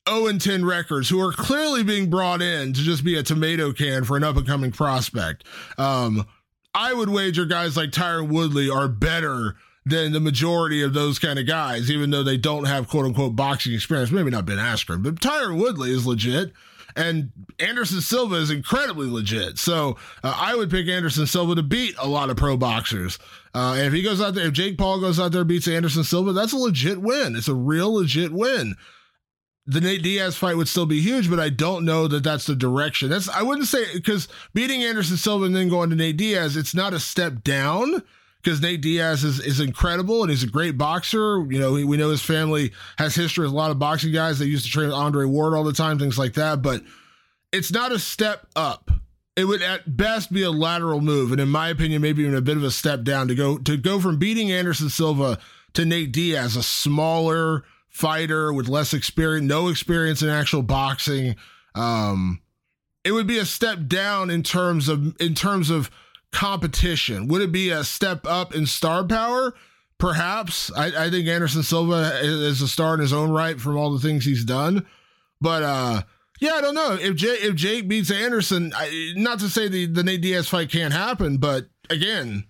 0 and 10 records who are clearly being brought in to just be a tomato can for an up and coming prospect. Um, I would wager guys like Tyron Woodley are better than the majority of those kind of guys, even though they don't have quote unquote boxing experience. Maybe not Ben Askren, but Tyron Woodley is legit. And Anderson Silva is incredibly legit. So uh, I would pick Anderson Silva to beat a lot of pro boxers. Uh, if he goes out there, if Jake Paul goes out there beats Anderson Silva, that's a legit win. It's a real legit win the Nate Diaz fight would still be huge, but I don't know that that's the direction. That's I wouldn't say because beating Anderson Silva and then going to Nate Diaz, it's not a step down because Nate Diaz is, is incredible and he's a great boxer. You know, we, we know his family has history with a lot of boxing guys. They used to train with Andre Ward all the time, things like that. But it's not a step up. It would at best be a lateral move, and in my opinion, maybe even a bit of a step down to go to go from beating Anderson Silva to Nate Diaz, a smaller fighter with less experience, no experience in actual boxing. Um, it would be a step down in terms of in terms of competition? Would it be a step up in star power? Perhaps. I, I think Anderson Silva is a star in his own right from all the things he's done. But uh, yeah, I don't know if Jake, if Jake beats Anderson. I, not to say the the Nate Diaz fight can't happen, but again,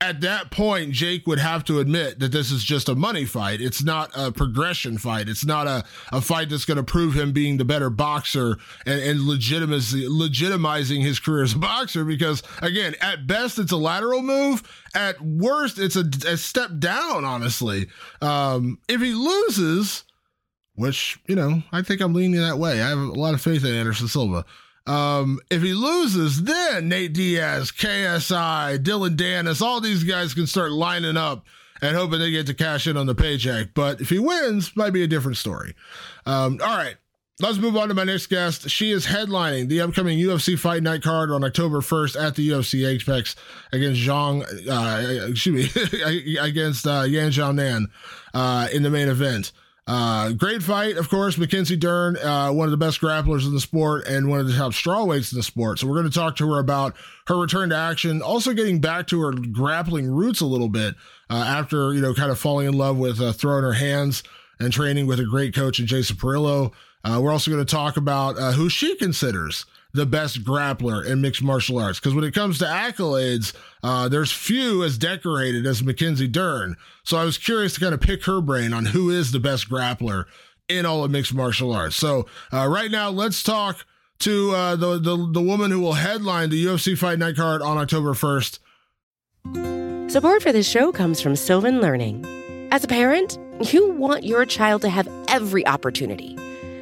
at that point, Jake would have to admit that this is just a money fight. It's not a progression fight. It's not a, a fight that's going to prove him being the better boxer and, and legitimizing his career as a boxer. Because again, at best, it's a lateral move. At worst, it's a, a step down, honestly. Um, if he loses, which, you know, I think I'm leaning that way. I have a lot of faith in Anderson Silva. Um, if he loses, then Nate Diaz, KSI, Dillon Danis, all these guys can start lining up and hoping they get to cash in on the paycheck. But if he wins, might be a different story. Um, all right. Let's move on to my next guest. She is headlining the upcoming UFC Fight Night card on October 1st at the UFC Apex against Zhang, uh, excuse me, <laughs> against uh, Yan Xiaonan uh, in the main event. Uh, great fight, of course. Mackenzie Dern, uh, one of the best grapplers in the sport and one of the top strawweights in the sport. So we're going to talk to her about her return to action, also getting back to her grappling roots a little bit uh, after you know kind of falling in love with uh, throwing her hands and training with a great coach in Jason Parillo. Uh, we're also going to talk about uh, who she considers the best grappler in mixed martial arts. Because when it comes to accolades, uh, there's few as decorated as Mackenzie Dern. So I was curious to kind of pick her brain on who is the best grappler in all of mixed martial arts. So uh, right now, let's talk to uh, the, the the woman who will headline the UFC Fight Night card on October 1st. Support for this show comes from Sylvan Learning. As a parent, you want your child to have every opportunity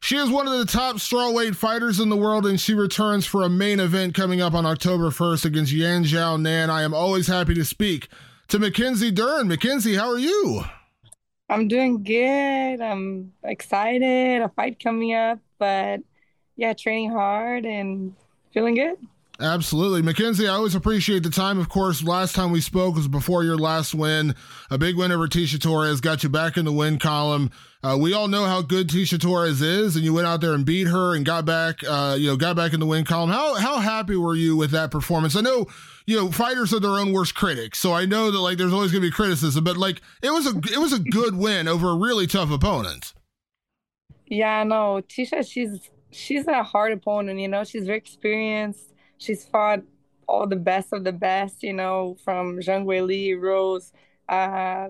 She is one of the top strawweight fighters in the world, and she returns for a main event coming up on October 1st against Yan Xiaonan. I am always happy to speak to Mackenzie Dern. Mackenzie, how are you? I'm doing good. I'm excited. A fight coming up, but yeah, training hard and feeling good. Absolutely. Mackenzie, I always appreciate the time. Of course, last time we spoke was before your last win. A big win over Tecia Torres got you back in the win column. Uh, we all know how good Tecia Torres is, and you went out there and beat her and got back, uh, you know, got back in the win column. How how happy were you with that performance? I know, you know, fighters are their own worst critics, so I know that like there's always going to be criticism, but like it was a it was a good win over a really tough opponent. Yeah, no, Tecia, she's she's a hard opponent. You know, she's very experienced she's fought all the best of the best, you know, from Zhang Weili, Rose, uh,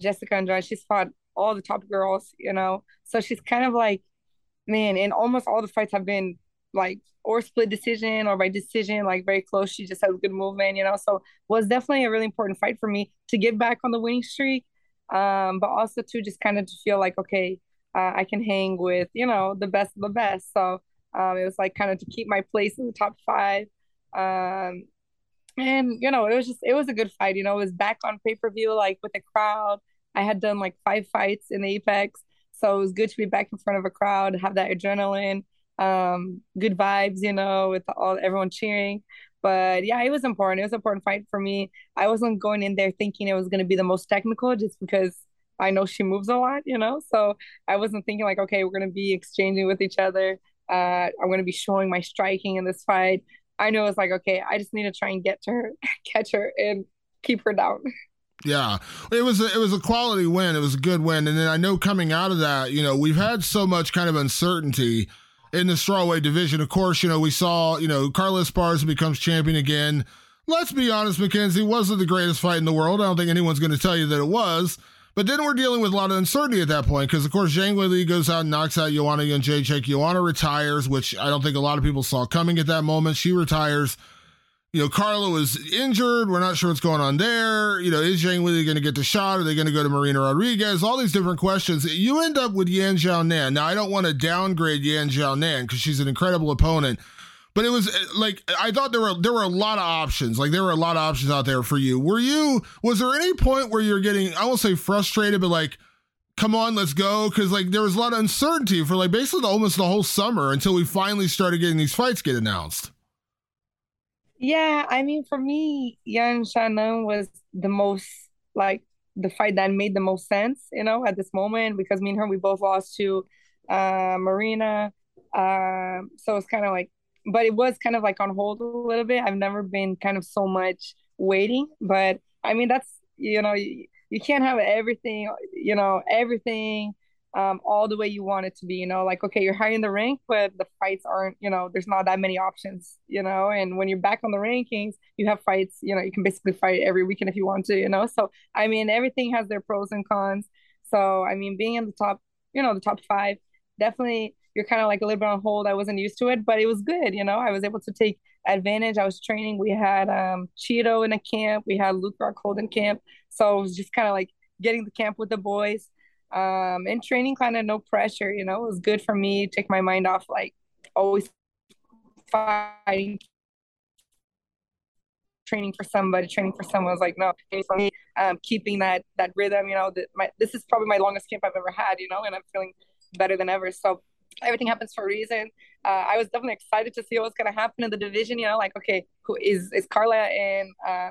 Jessica Andrade. She's fought all the top girls, you know. So she's kind of like, man, and almost all the fights have been like or split decision or by decision, like very close. She just has good movement, you know. So was definitely a really important fight for me to get back on the winning streak. Um, but also to just kind of to feel like, okay, uh, I can hang with, you know, the best of the best. So um, it was like kind of to keep my place in the top five. Um, and you know, it was just it was a good fight. You know, it was back on pay per view, like with the crowd. I had done like five fights in Apex, so it was good to be back in front of a crowd, have that adrenaline, um, good vibes, you know, with all everyone cheering. But yeah, it was important. It was an important fight for me. I wasn't going in there thinking it was going to be the most technical, just because I know she moves a lot, you know. So I wasn't thinking like, okay, we're going to be exchanging with each other. Uh, I'm going to be showing my striking in this fight. I know it's like, okay, I just need to try and get to her, <laughs> catch her, and keep her down. Yeah, it was a, it was a quality win. It was a good win, and then I know coming out of that, you know, we've had so much kind of uncertainty in the strawweight division. Of course, you know, we saw, you know, Carla Esparza becomes champion again. Let's be honest, Mackenzie wasn't the greatest fight in the world. I don't think anyone's going to tell you that it was. But then we're dealing with a lot of uncertainty at that point because, of course, Zhang Weili goes out and knocks out Joanna Jędrzejczyk. Joanna retires, which I don't think a lot of people saw coming at that moment. She retires. You know, Carla was injured. We're not sure what's going on there. You know, is Zhang Weili going to get the shot? Are they going to go to Marina Rodriguez? All these different questions. You end up with Yan Xiaonan. Now, I don't want to downgrade Yan Xiaonan because she's an incredible opponent. But it was uh, like I thought there were there were a lot of options. Like there were a lot of options out there for you. Were you was there any point where you're getting I won't say frustrated, but like come on, let's go. Cause like there was a lot of uncertainty for like basically almost the whole summer until we finally started getting these fights get announced. Yeah, I mean for me, Yan Xiaonan was the most like the fight that made the most sense, you know, at this moment because me and her we both lost to uh Marina. Um, so it's kind of like but it was kind of like on hold a little bit. I've never been kind of so much waiting, but I mean that's you know you, you can't have everything you know everything um, all the way you want it to be. You know, like okay, you're high in the rank, but the fights aren't. You know, there's not that many options. You know, and when you're back on the rankings, you have fights. You know, you can basically fight every weekend if you want to. You know, so I mean, everything has their pros and cons. So I mean, being in the top, you know, the top five, definitely you're kind of like a little bit on hold. I wasn't used to it, but it was good. You know, I was able to take advantage. I was training. We had um, Chito in a camp. We had Luke Rockhold in camp. So it was just kind of like getting the camp with the boys. Um, and training kind of no pressure, you know, it was good for me. to Take my mind off like always fighting training for somebody, training for someone. I was like, no, um, keeping that that rhythm, you know, that my this is probably my longest camp I've ever had, you know, and I'm feeling better than ever. So everything happens for a reason. Uh, I was definitely excited to see what was going to happen in the division. You know, like okay, who is is Carla and um,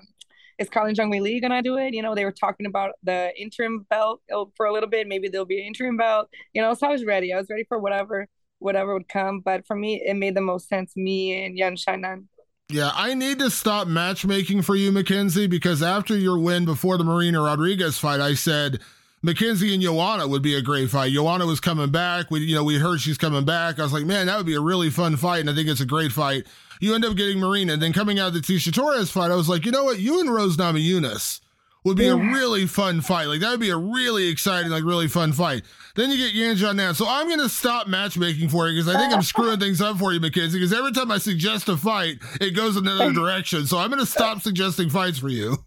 is Carla and Zhang going to do it? You know, they were talking about the interim belt for a little bit. Maybe there'll be an interim belt. You know, so I was ready. I was ready for whatever whatever would come. But for me, it made the most sense. Me and Yan Xiaonan. Yeah, I need to stop matchmaking for you, Mackenzie, because after your win before the Marina Rodriguez fight, I said Mackenzie and Joanna would be a great fight. Joanna was coming back. We, you know, we heard she's coming back. I was like, man, that would be a really fun fight, and I think it's a great fight. You end up getting Marina, and then coming out of the Tecia Torres fight, I was like, you know what, you and Rose Namajunas would be yeah. a really fun fight. Like that would be a really exciting, like really fun fight. Then you get Yan now. So I'm gonna stop matchmaking for you because I think I'm screwing things up for you, Mackenzie. Because every time I suggest a fight, it goes another <laughs> direction. So I'm gonna stop suggesting fights for you.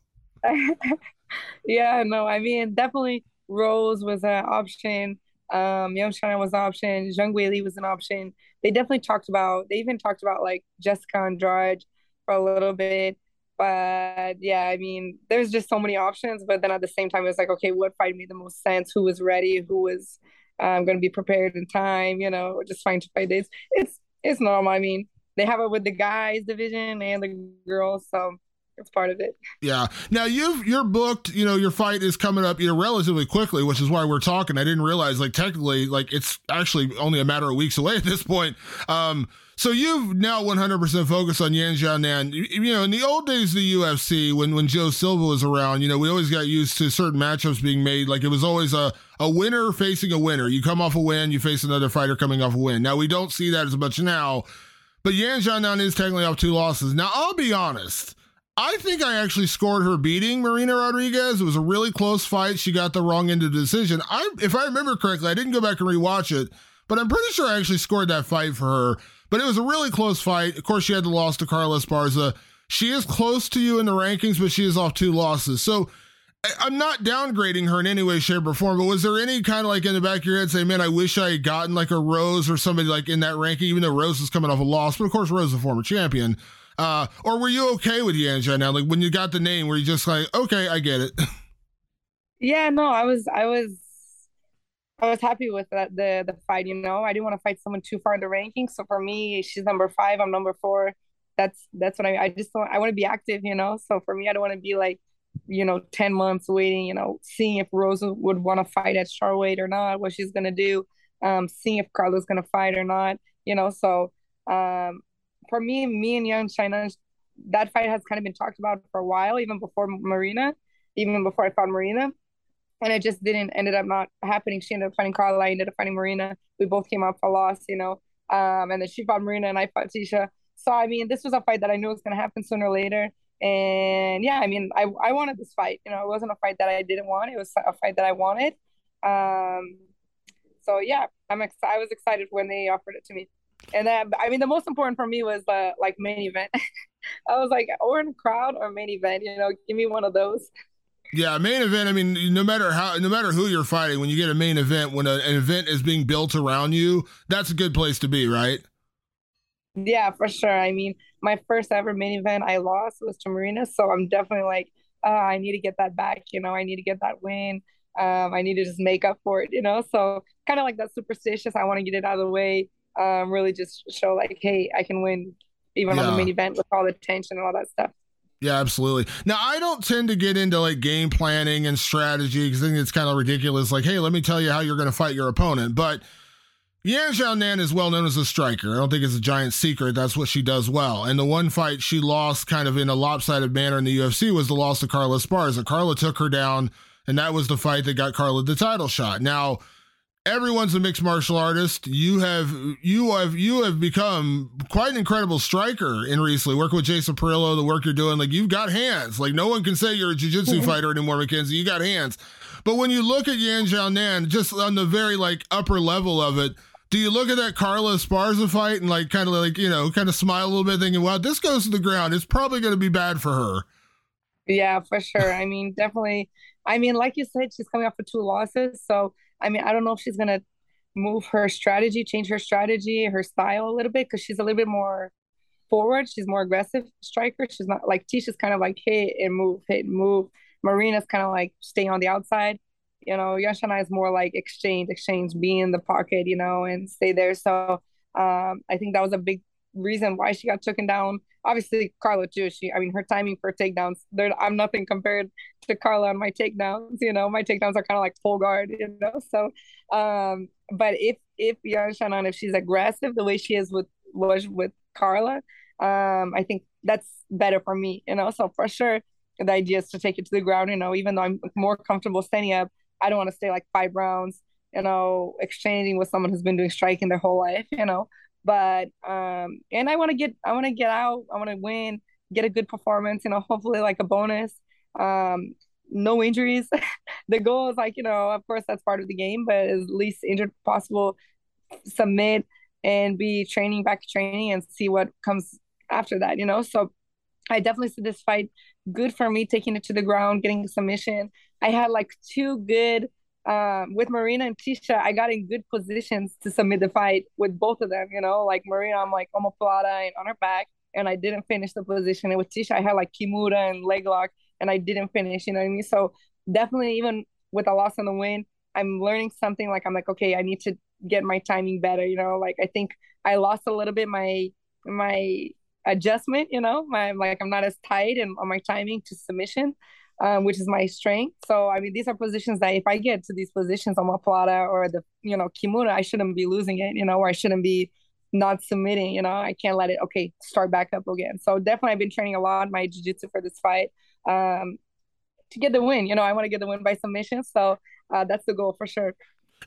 <laughs> yeah, no, I mean definitely Rose was an option. Um, Yan Xiaonan was an option. Zhang Weili was an option. They definitely talked about. They even talked about like Jessica Andrade for a little bit. But yeah, I mean, there's just so many options. But then at the same time, it's like, okay, what fight made the most sense? Who was ready? Who was um, going to be prepared in time? You know, just trying to fight days. It's it's normal. I mean, they have it with the guys division and the girls, so it's part of it. Yeah. Now you've you're booked. You know your fight is coming up. You know relatively quickly, which is why we're talking. I didn't realize like technically like it's actually only a matter of weeks away <laughs> at this point. Um. So you've now 100% focused on Yan Xiaonan. You, know, in the old days of the UFC, when when Joe Silva was around, you know, we always got used to certain matchups being made. Like it was always a a winner facing a winner. You come off a win, you face another fighter coming off a win. Now we don't see that as much now. But Yan Xiaonan is technically off two losses. Now I'll be honest. I think I actually scored her beating Marina Rodriguez. It was a really close fight. She got the wrong end of the decision. I, if I remember correctly, I didn't go back and rewatch it, but I'm pretty sure I actually scored that fight for her. But it was a really close fight. Of course, she had the loss to Carla Esparza. She is close to you in the rankings, but she is off two losses. So I'm not downgrading her in any way, shape, or form. But was there any kind of like in the back of your head saying, "Man, I wish I had gotten like a Rose or somebody like in that ranking," even though Rose is coming off a loss. But of course, Rose is a former champion. Uh, or were you okay with Yan now? Like when you got the name, were you just like, okay, I get it? <laughs> Yeah, no, I was, I was, I was happy with that, the the fight. You know, I didn't want to fight someone too far in the rankings. So for me, she's number five. I'm number four. That's that's what I. I just don't. I want to be active. You know. So for me, I don't want to be like, you know, ten months waiting. You know, seeing if Rosa would want to fight at strawweight or not, what she's gonna do. Um, seeing if Carla's gonna fight or not. You know. So um, for me, me and Yan Xiaonan, that fight has kind of been talked about for a while, even before Marina, even before I found Marina and it just didn't ended up not happening. She ended up fighting Carla. I ended up fighting Marina. We both came out for loss, you know. Um, and then she fought Marina and I fought Tecia. So I mean, this was a fight that I knew was going to happen sooner or later. And yeah, I mean, I I wanted this fight. You know, it wasn't a fight that I didn't want. It was a fight that I wanted. Um, so yeah, I'm ex- I was excited when they offered it to me. And then, I mean, the most important for me was the like main event. <laughs> I was like, or in crowd or main event. You know, give me one of those. Yeah, main event. I mean, no matter how, no matter who you're fighting, when you get a main event, when a, an event is being built around you, that's a good place to be, right? Yeah, for sure. I mean, my first ever main event I lost was to Marina, so I'm definitely like, uh, I need to get that back. You know, I need to get that win. Um, I need to just make up for it. You know, so kind of like that superstitious. I want to get it out of the way. Um, really just show like, hey, I can win even yeah. on the main event with all the tension and all that stuff. Yeah, absolutely. Now, I don't tend to get into like game planning and strategy because I think it's kind of ridiculous. Like, hey, let me tell you how you're going to fight your opponent. But Yan Xiaonan is well known as a striker. I don't think it's a giant secret. That's what she does well. And the one fight she lost kind of in a lopsided manner in the UFC was the loss to Carla Esparza. Carla took her down, and that was the fight that got Carla the title shot. Now, everyone's a mixed martial artist. You have you have you have become quite an incredible striker in recently. Working with Jason Parillo, the work you're doing, like you've got hands. Like no one can say you're a jiu-jitsu mm-hmm. fighter anymore, Mackenzie. You got hands. But when you look at Yan Xiaonan, just on the very like upper level of it, do you look at that Carla Esparza fight and like kind of like, you know, kind of smile a little bit thinking, wow, this goes to the ground. It's probably going to be bad for her. Yeah, for sure. I mean, definitely. I mean, like you said, she's coming off of two losses. So I mean, I don't know if she's gonna move her strategy, change her strategy, her style a little bit because she's a little bit more forward. She's more aggressive striker. She's not like Tecia's kind of like hit and move, hit and move. Marina's kind of like stay on the outside. You know, Yan Xiaonan is more like exchange, exchange, be in the pocket, you know, and stay there. So um, I think that was a big reason why she got taken down obviously Carla too. She, I mean, her timing for takedowns, there, I'm nothing compared to Carla on my takedowns. You know, my takedowns are kind of like full guard. You know, so, um, but if if Yan Xiaonan, if she's aggressive the way she is with was with Carla, um, I think that's better for me. You know, so for sure, the idea is to take it to the ground. You know, even though I'm more comfortable standing up, I don't want to stay like five rounds. You know, exchanging with someone who's been doing striking their whole life. You know, but um, and I want to get I want to get out. I want to win, get a good performance. You know, <laughs> hopefully like a bonus. Um, no injuries. <laughs> the goal is like you know, of course that's part of the game, but as least injured possible. Submit and be training back training and see what comes after that. You know, so I definitely see this fight good for me taking it to the ground, getting submission. I had like two good um, with Marina and Tecia, I got in good positions to submit the fight with both of them. You know, like Marina, I'm like omoplata and on her back, and I didn't finish the position. And with Tecia, I had like Kimura and leg lock, and I didn't finish. You know what I mean? So definitely, even with a loss on the win, I'm learning something. Like I'm like, okay, I need to get my timing better. You know, like I think I lost a little bit my my adjustment. You know, my like I'm not as tight and on my timing to submission um, which is my strength. So I mean, these are positions that if I get to these positions omoplata or the you know Kimura, I shouldn't be losing it, you know, or I shouldn't be not submitting. You know, I can't let it okay start back up again. So definitely, I've been training a lot my jiu-jitsu for this fight um, to get the win. You know, I want to get the win by submission. So uh, that's the goal for sure.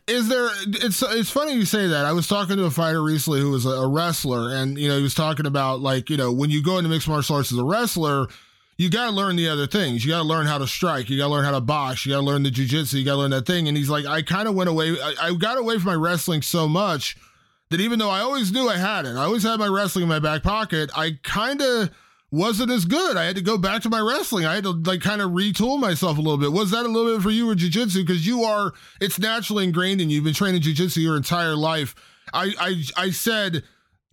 Is there? It's it's funny you say that. I was talking to a fighter recently who was a wrestler, and you know he was talking about like you know when you go into mixed martial arts as a wrestler you got to learn the other things. You got to learn how to strike. You got to learn how to box. You got to learn the jujitsu. You got to learn that thing. And he's like, I kind of went away. I, I, got away from my wrestling so much that even though I always knew I had it, I always had my wrestling in my back pocket. I kind of wasn't as good. I had to go back to my wrestling. I had to like kind of retool myself a little bit. Was that a little bit for you with jujitsu? Because you are, it's naturally ingrained in you. You've been training jujitsu your entire life. I, I, I said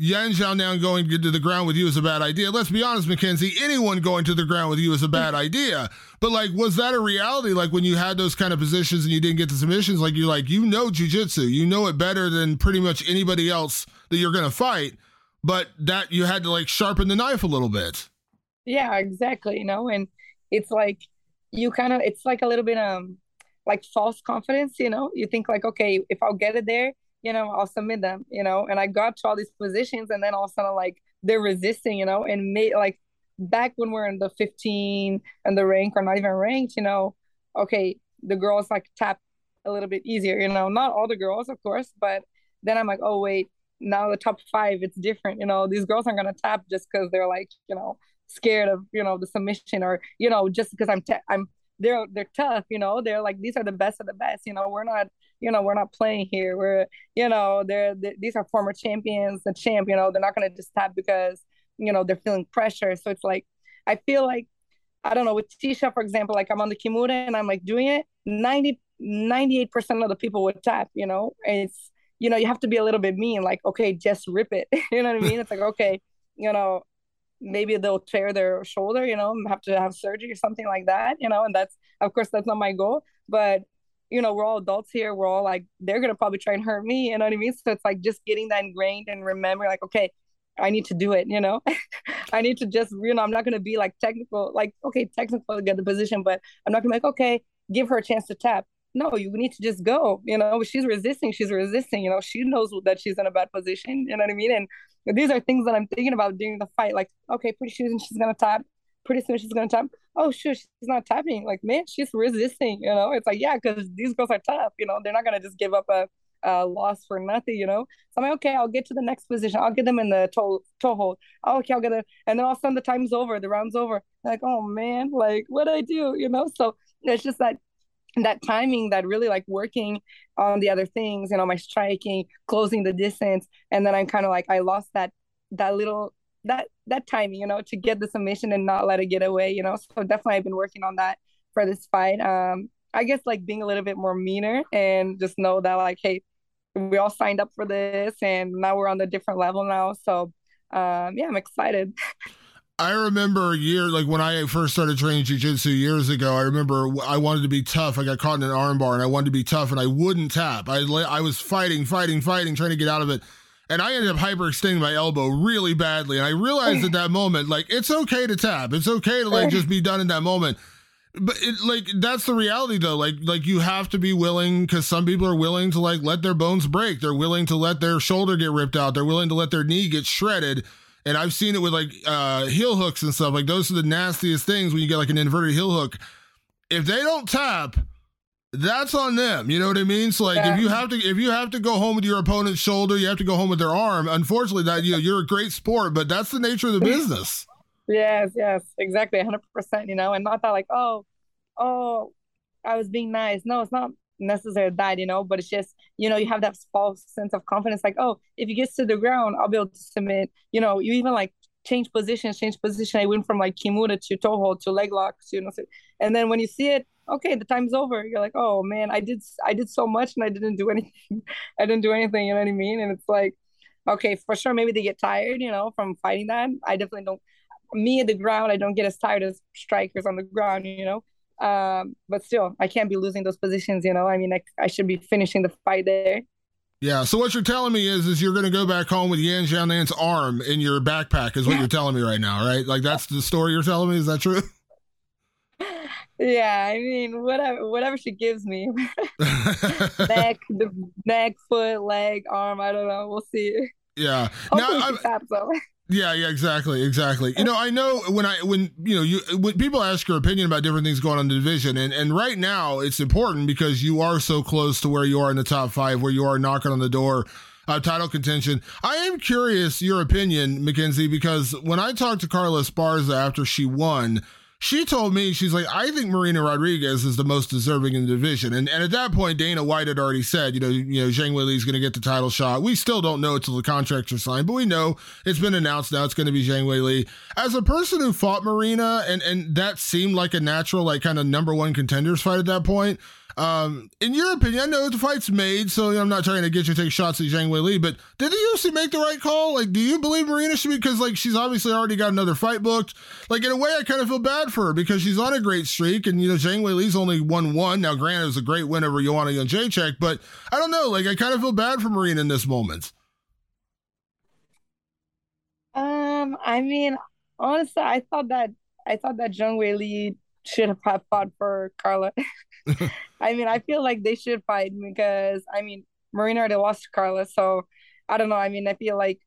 Yan Xiaonan going to the ground with you is a bad idea. Let's be honest, Mackenzie, anyone going to the ground with you is a bad idea. But like, was that a reality? Like when you had those kind of positions and you didn't get the submissions, like you're like, you know, jujitsu, you know it better than pretty much anybody else that you're to fight, but that you had to like sharpen the knife a little bit. Yeah, exactly. You know, and it's like, you kind of, it's like a little bit, um, like false confidence, you know, you think like, okay, if I'll get it there, you know, I'll submit them, you know, and I got to all these positions and then all of a sudden like they're resisting, you know, and made like back when we're in the 15 and the rank or not even ranked, you know, okay, the girls like tap a little bit easier, you know, not all the girls, of course, but then I'm like, oh wait, now the top five, it's different, you know, these girls aren't gonna tap just because they're like, you know, scared of, you know, the submission or, you know, just because I'm, ta- I'm, they're, they're tough, you know, they're like, these are the best of the best, you know, we're not, you know, we're not playing here. We're, you know, they're, they're these are former champions, the champ, you know, they're not to just tap because, you know, they're feeling pressure. So it's like, I feel like, I don't know, with Tecia, for example, like I'm on the Kimura and I'm like doing it, 90, 98% of the people would tap, you know, and it's, you know, you have to be a little bit mean, like, okay, just rip it. <laughs> you know what I mean? It's like, okay, you know, maybe they'll tear their shoulder, you know, have to have surgery or something like that, you know, and that's, of course, that's not my goal, but you know, we're all adults here. We're all like, they're gonna probably try and hurt me. You know what I mean? So it's like just getting that ingrained and remember, like, okay, I need to do it. You know, <laughs> I need to just, you know, I'm not gonna be like technical, like, okay, technical to get the position, but I'm not gonna be like, okay, give her a chance to tap. No, you need to just go. You know, she's resisting. She's resisting. You know, she knows that she's in a bad position. You know what I mean? And these are things that I'm thinking about during the fight. Like, okay, pretty soon she's gonna tap pretty soon she's gonna tap. Oh shoot, she's not tapping. Like man, she's resisting. You know, it's like yeah, because these girls are tough. You know, they're not gonna just give up a, a loss for nothing. You know, so I'm like okay, I'll get to the next position. I'll get them in the toe toe hold. Oh, okay, I'll get it. And then all of a sudden the time's over, the round's over. Like oh man, like what do I do? You know, so it's just that that timing that really like working on the other things you know my striking closing the distance and then i'm kind of like i lost that that little that that time, you know, to get the submission and not let it get away, you know. So definitely I've been working on that for this fight. Um, I guess like being a little bit more meaner and just know that like, hey, we all signed up for this and now we're on the different level now. So um, yeah, I'm excited. <laughs> I remember a year, like when I first started training jujitsu years ago, I remember I wanted to be tough. I got caught in an armbar and I wanted to be tough and I wouldn't tap. I, I was fighting, fighting, fighting, trying to get out of it and I ended up hyperextending my elbow really badly. And I realized at oh. that moment, like, it's okay to tap. It's okay to like oh. just be done in that moment. But it, like that's the reality though. Like like you have to be willing because some people are willing to like let their bones break. They're willing to let their shoulder get ripped out. They're willing to let their knee get shredded. And I've seen it with like uh heel hooks and stuff. Like those are the nastiest things when you get like an inverted heel hook. If they don't tap, that's on them. You know what I mean? So like yeah. if you have to if you have to go home with your opponent's shoulder, you have to go home with their arm. Unfortunately, that you know, you're a great sport, but that's the nature of the <laughs> business. yes, yes, exactly, hundred percent. You know, and not that like oh, oh, I was being nice. No, it's not necessarily that, you know, but it's just, you know, you have that false sense of confidence, like, oh, if you gets to the ground, I'll be able to submit. You know, you even like change positions, change position. I went from like kimura to toe hold to leg locks, you know. So, And then when you see it, okay, the time's over. You're like, oh man, I did I did so much and I didn't do <laughs> anything. I didn't do anything, you know what I mean? And it's like, okay, for sure, maybe they get tired, you know, from fighting that. I definitely don't. Me at the ground, I don't get as tired as strikers on the ground, you know. Um, but still, I can't be losing those positions, you know. I mean, I, I should be finishing the fight there. Yeah. So what you're telling me is, is you're going to go back home with Yan Xiaonan's arm in your backpack, is what you're telling me right now, right? Like that's the story you're telling me. Is that true? <laughs> Yeah, I mean, whatever, whatever she gives me, <laughs> neck, the neck, foot, leg, arm. I don't know. We'll see. Yeah. Hopefully now, she taps though. Yeah, yeah, exactly, exactly. You know, I know when I when you know you when people ask your opinion about different things going on in the division, and and right now it's important because you are so close to where you are in the top five, where you are knocking on the door uh, title contention. I am curious your opinion, Mackenzie, because when I talked to Carla Esparza after she won, she told me she's like, I think Marina Rodriguez is the most deserving in the division. And and at that point, Dana White had already said, you know, you know, Zhang Weili is going to get the title shot. We still don't know until the contracts are signed, but we know it's been announced now. It's going to be Zhang Weili. As a person who fought Marina, and and that seemed like a natural, like kind of number one contenders fight at that point. Um, in your opinion, I know the fight's made, so I'm not trying to get you to take shots at Zhang Weili, but did the UFC make the right call? Like, do you believe Marina should be, because like she's obviously already got another fight booked. Like, in a way, I kind of feel bad for her because she's on a great streak, and you know, Zhang Weili's only won one. Now, granted, it was a great win over Joanna Jędrzejczyk, but I don't know. Like, I kind of feel bad for Marina in this moment. Um, I mean, honestly, I thought that I thought that Zhang Weili should have fought for Carla. <laughs> <laughs> I mean, I feel like they should fight because I mean, Marina already lost to Carla, so I don't know. I mean, I feel like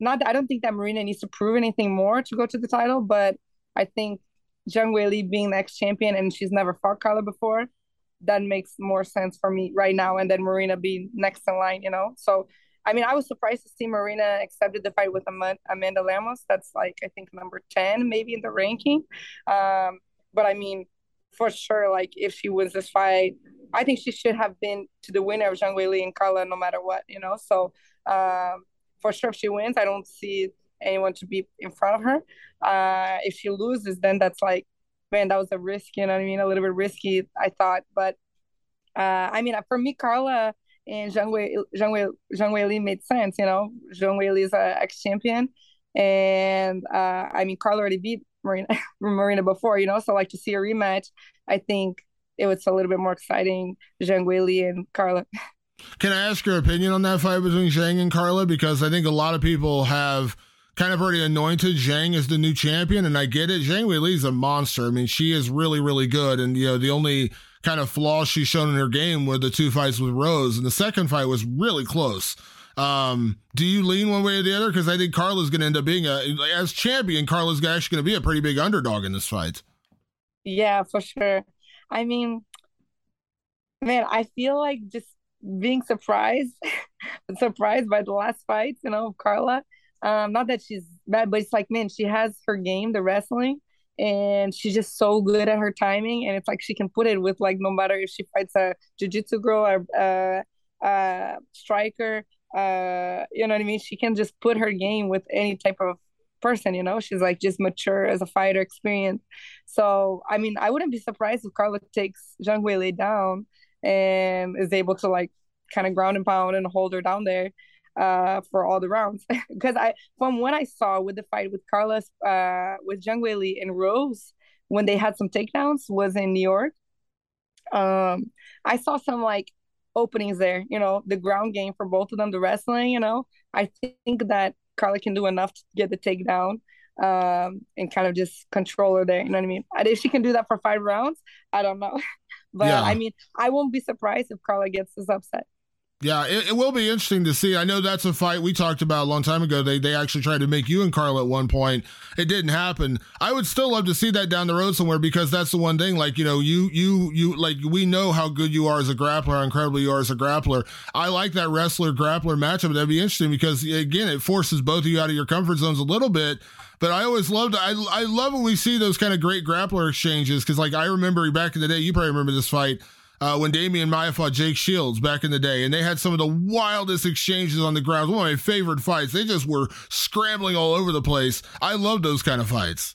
not. I don't think that Marina needs to prove anything more to go to the title, but I think Zhang Weili being the ex champion and she's never fought Carla before, that makes more sense for me right now. And then Marina being next in line, you know. So, I mean, I was surprised to see Marina accepted the fight with Amanda Lemos. That's like I think number ten maybe in the ranking. Um, but I mean, for sure, like if she wins this fight, I think she should have been to the winner of Zhang Weili and Carla no matter what, you know. So um, for sure, if she wins, I don't see anyone to be in front of her. Uh, if she loses, then that's like, man, that was a risk, you know what I mean? A little bit risky, I thought. But uh, I mean, for me, Carla and Zhang Wei, Zhang Wei, Zhang Weili made sense, you know. Zhang Weili is an ex champion, and uh, I mean, Carla already beat Marina <laughs> Marina before, you know. So like to see a rematch, I think it was a little bit more exciting. Zhang Weili and Carla. <laughs> Can I ask your opinion on that fight between Zhang and Carla? Because I think a lot of people have kind of already anointed Zhang as the new champion, and I get it. Zhang Weili is a monster. I mean, she is really, really good, and you know the only kind of flaws she's shown in her game were the two fights with Rose, and the second fight was really close. Um, do you lean one way or the other? Because I think Carla's going to end up being a as champion. Carla's actually going to be a pretty big underdog in this fight. Yeah, for sure. I mean, man, I feel like just being surprised, <laughs> surprised by the last fight, you know, of Carla. Um, not that she's bad, but it's like, man, she has her game, the wrestling, and she's just so good at her timing. And it's like she can put it with like no matter if she fights a jiu-jitsu girl or a, a striker uh you know what i mean? She can just put her game with any type of person you know? She's like just mature as a fighter experience so i mean i wouldn't be surprised if carla takes zhang weili down and is able to like kind of ground and pound and hold her down there uh for all the rounds. <laughs> Because i from what i saw with the fight with carlos uh with zhang weili and rose when they had some takedowns was in new york. Um i saw some like openings there. You know, the ground game for both of them, the wrestling. You know, I think that Carla can do enough to get the takedown um, and kind of just control her there. You know what I mean? And if she can do that for five rounds, I don't know. <laughs> but yeah. I mean, I won't be surprised if Carla gets this upset. Yeah, it, it, will be interesting to see. I know that's a fight we talked about a long time ago. They they actually tried to make you and Carl at one point. It didn't happen. I would still love to see that down the road somewhere because that's the one thing. Like you know, you you you like we know how good you are as a grappler, how incredible you are as a grappler. I like that wrestler grappler matchup. That'd be interesting because again, it forces both of you out of your comfort zones a little bit. But I always loved I I love when we see those kind of great grappler exchanges because like I remember back in the day, you probably remember this fight uh, when Demian Maia fought Jake Shields back in the day, and they had some of the wildest exchanges on the ground. One of my favorite fights. They just were scrambling all over the place. I love those kind of fights.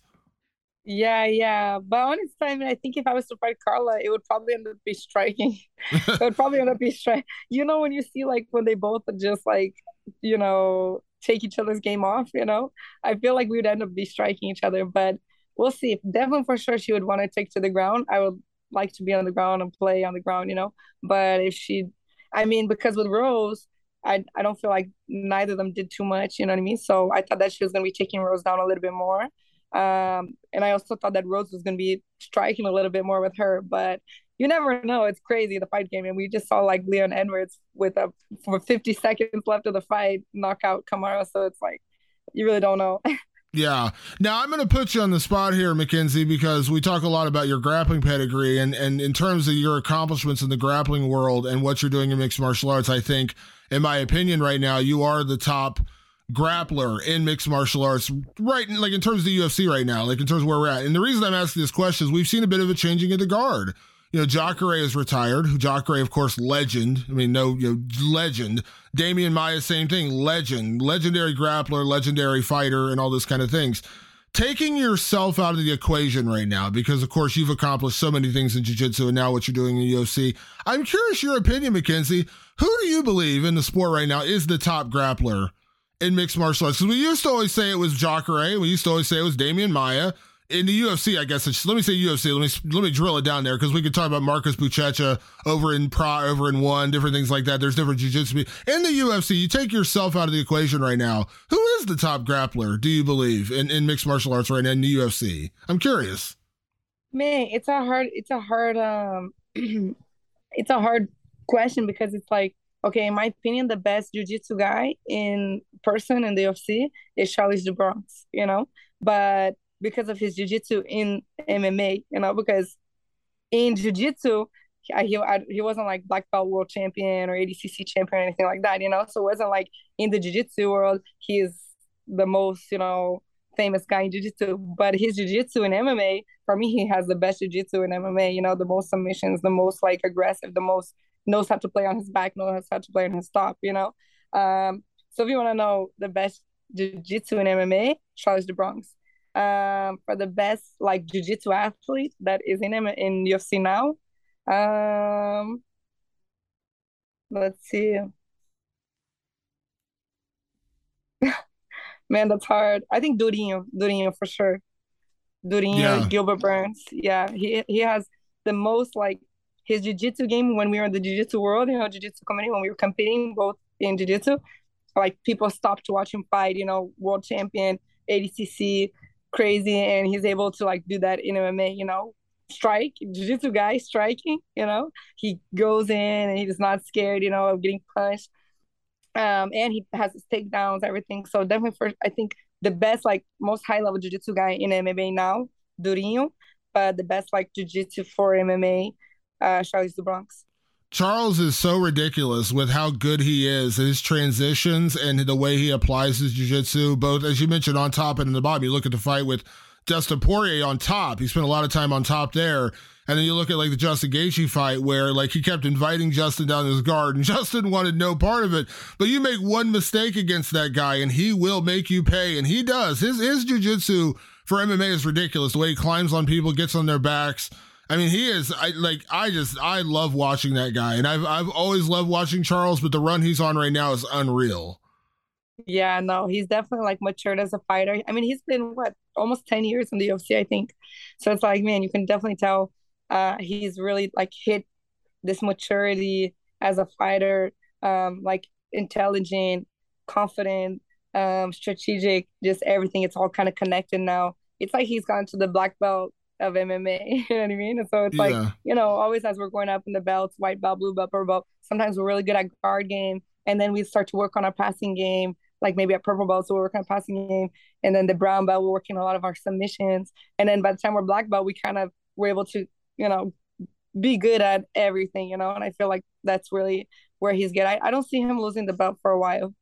Yeah, yeah. But honestly, I mean, I think if I was to fight Carla, it would probably end up be striking. <laughs> it would probably end up be striking. You know, when you see like when they both just like, you know, take each other's game off, you know, I feel like we would end up be striking each other. But we'll see. Devin for sure she would want to take to the ground. I would like to be on the ground and play on the ground, you know. But if she, I mean, because with Rose, I I don't feel like neither of them did too much, you know what I mean. So I thought that she was gonna be taking Rose down a little bit more. Um, and I also thought that Rose was gonna be striking a little bit more with her, but you never know. It's crazy the fight game, and we just saw like Leon Edwards with a for 50 seconds left of the fight knock out Kamaru. So it's like you really don't know. <laughs> Yeah. Now I'm going to put you on the spot here, Mackenzie, because we talk a lot about your grappling pedigree and, and in terms of your accomplishments in the grappling world and what you're doing in mixed martial arts, I think, in my opinion, right now, you are the top grappler in mixed martial arts, right? Like in terms of the UFC right now, like in terms of where we're at. And the reason I'm asking this question is we've seen a bit of a changing of the guard. You know, Jacare is retired. Jacare, of course, legend. I mean, no, you know, legend. Demian Maia, same thing, legend, legendary grappler, legendary fighter, and all those kind of things. Taking yourself out of the equation right now, because of course you've accomplished so many things in jiu-jitsu and now what you're doing in UFC. I'm curious your opinion, Mackenzie. Who do you believe in the sport right now is the top grappler in mixed martial arts. Because we used to always say it was Jacare. We used to always say it was Demian Maia. In the UFC, I guess let me say UFC. Let me let me drill it down there because we could talk about Marcus Buchecha over in Pro, over in one, different things like that. There's different jiu-jitsu. In the UFC, you take yourself out of the equation right now. Who is the top grappler? Do you believe in, in mixed martial arts right now in the UFC? I'm curious. Man, it's a hard. It's a hard. Um, <clears throat> it's a hard question because it's like okay, in my opinion, the best jiu-jitsu guy in person in the UFC is Charles Bronx, you know, but because of his jiu-jitsu in MMA, you know, because in jiu-jitsu, he, I, he wasn't like black belt world champion or ADCC champion or anything like that, you know, so it wasn't like in the jiu-jitsu world, he's the most, you know, famous guy in jiu-jitsu, but his jiu-jitsu in MMA, for me, he has the best jiu-jitsu in MMA, you know, the most submissions, the most like aggressive, the most knows how to play on his back, knows how to play on his top, you know. Um, so if you want to know the best jiu-jitsu in MMA, Charles do Bronx. Um, for the best like jiu-jitsu athlete that is in in UFC now, um, let's see. <laughs> Man, that's hard. I think Durinho, Durinho for sure. Durinho, yeah. Gilbert Burns. Yeah, he he has the most like his jiu-jitsu game when we were in the jiu-jitsu world, you know, jiu-jitsu community, when we were competing both in jiu-jitsu, like people stopped to watch him fight, you know, world champion, ADCC, crazy. And he's able to like do that in MMA, you know, strike, jiu-jitsu guy striking, you know, he goes in and he's not scared, you know, of getting punched. Um, and he has his takedowns, everything. So definitely for, I think the best, like most high level jiu-jitsu guy in MMA now, Durinho, but the best like jiu-jitsu for MMA uh, Charles do Bronx. Charles is so ridiculous with how good he is, his transitions and the way he applies his jiu-jitsu, both as you mentioned on top and in the bottom. You look at the fight with Dustin Poirier on top. He spent a lot of time on top there. And then you look at like the Justin Gaethje fight where like he kept inviting Justin down his guard and <laughs> Justin wanted no part of it. But you make one mistake against that guy and he will make you pay. And he does. His his jiu-jitsu for MMA is ridiculous. The way he climbs on people, gets on their backs. I mean, he is. I like. I just. I love watching that guy, and I've. I've always loved watching Charles, but the run he's on right now is unreal. Yeah, no, he's definitely like matured as a fighter. I mean, he's been what almost ten years in the UFC, I think. So it's like, man, you can definitely tell uh, he's really like hit this maturity as a fighter, um, like intelligent, confident, um, strategic, just everything. It's all kind of connected now. It's like he's gone to the black belt of MMA. <laughs> You know what I mean? And so it's yeah. like, you know, always as we're going up in the belts, white belt, blue belt, purple belt, sometimes we're really good at guard game. And then we start to work on our passing game, like maybe at purple belt, so we're working on passing game. And then the brown belt, we're working a lot of our submissions. And then by the time we're black belt, we kind of were able to, you know, be good at everything, you know. And I feel like that's really where he's good. I, I don't see him losing the belt for a while.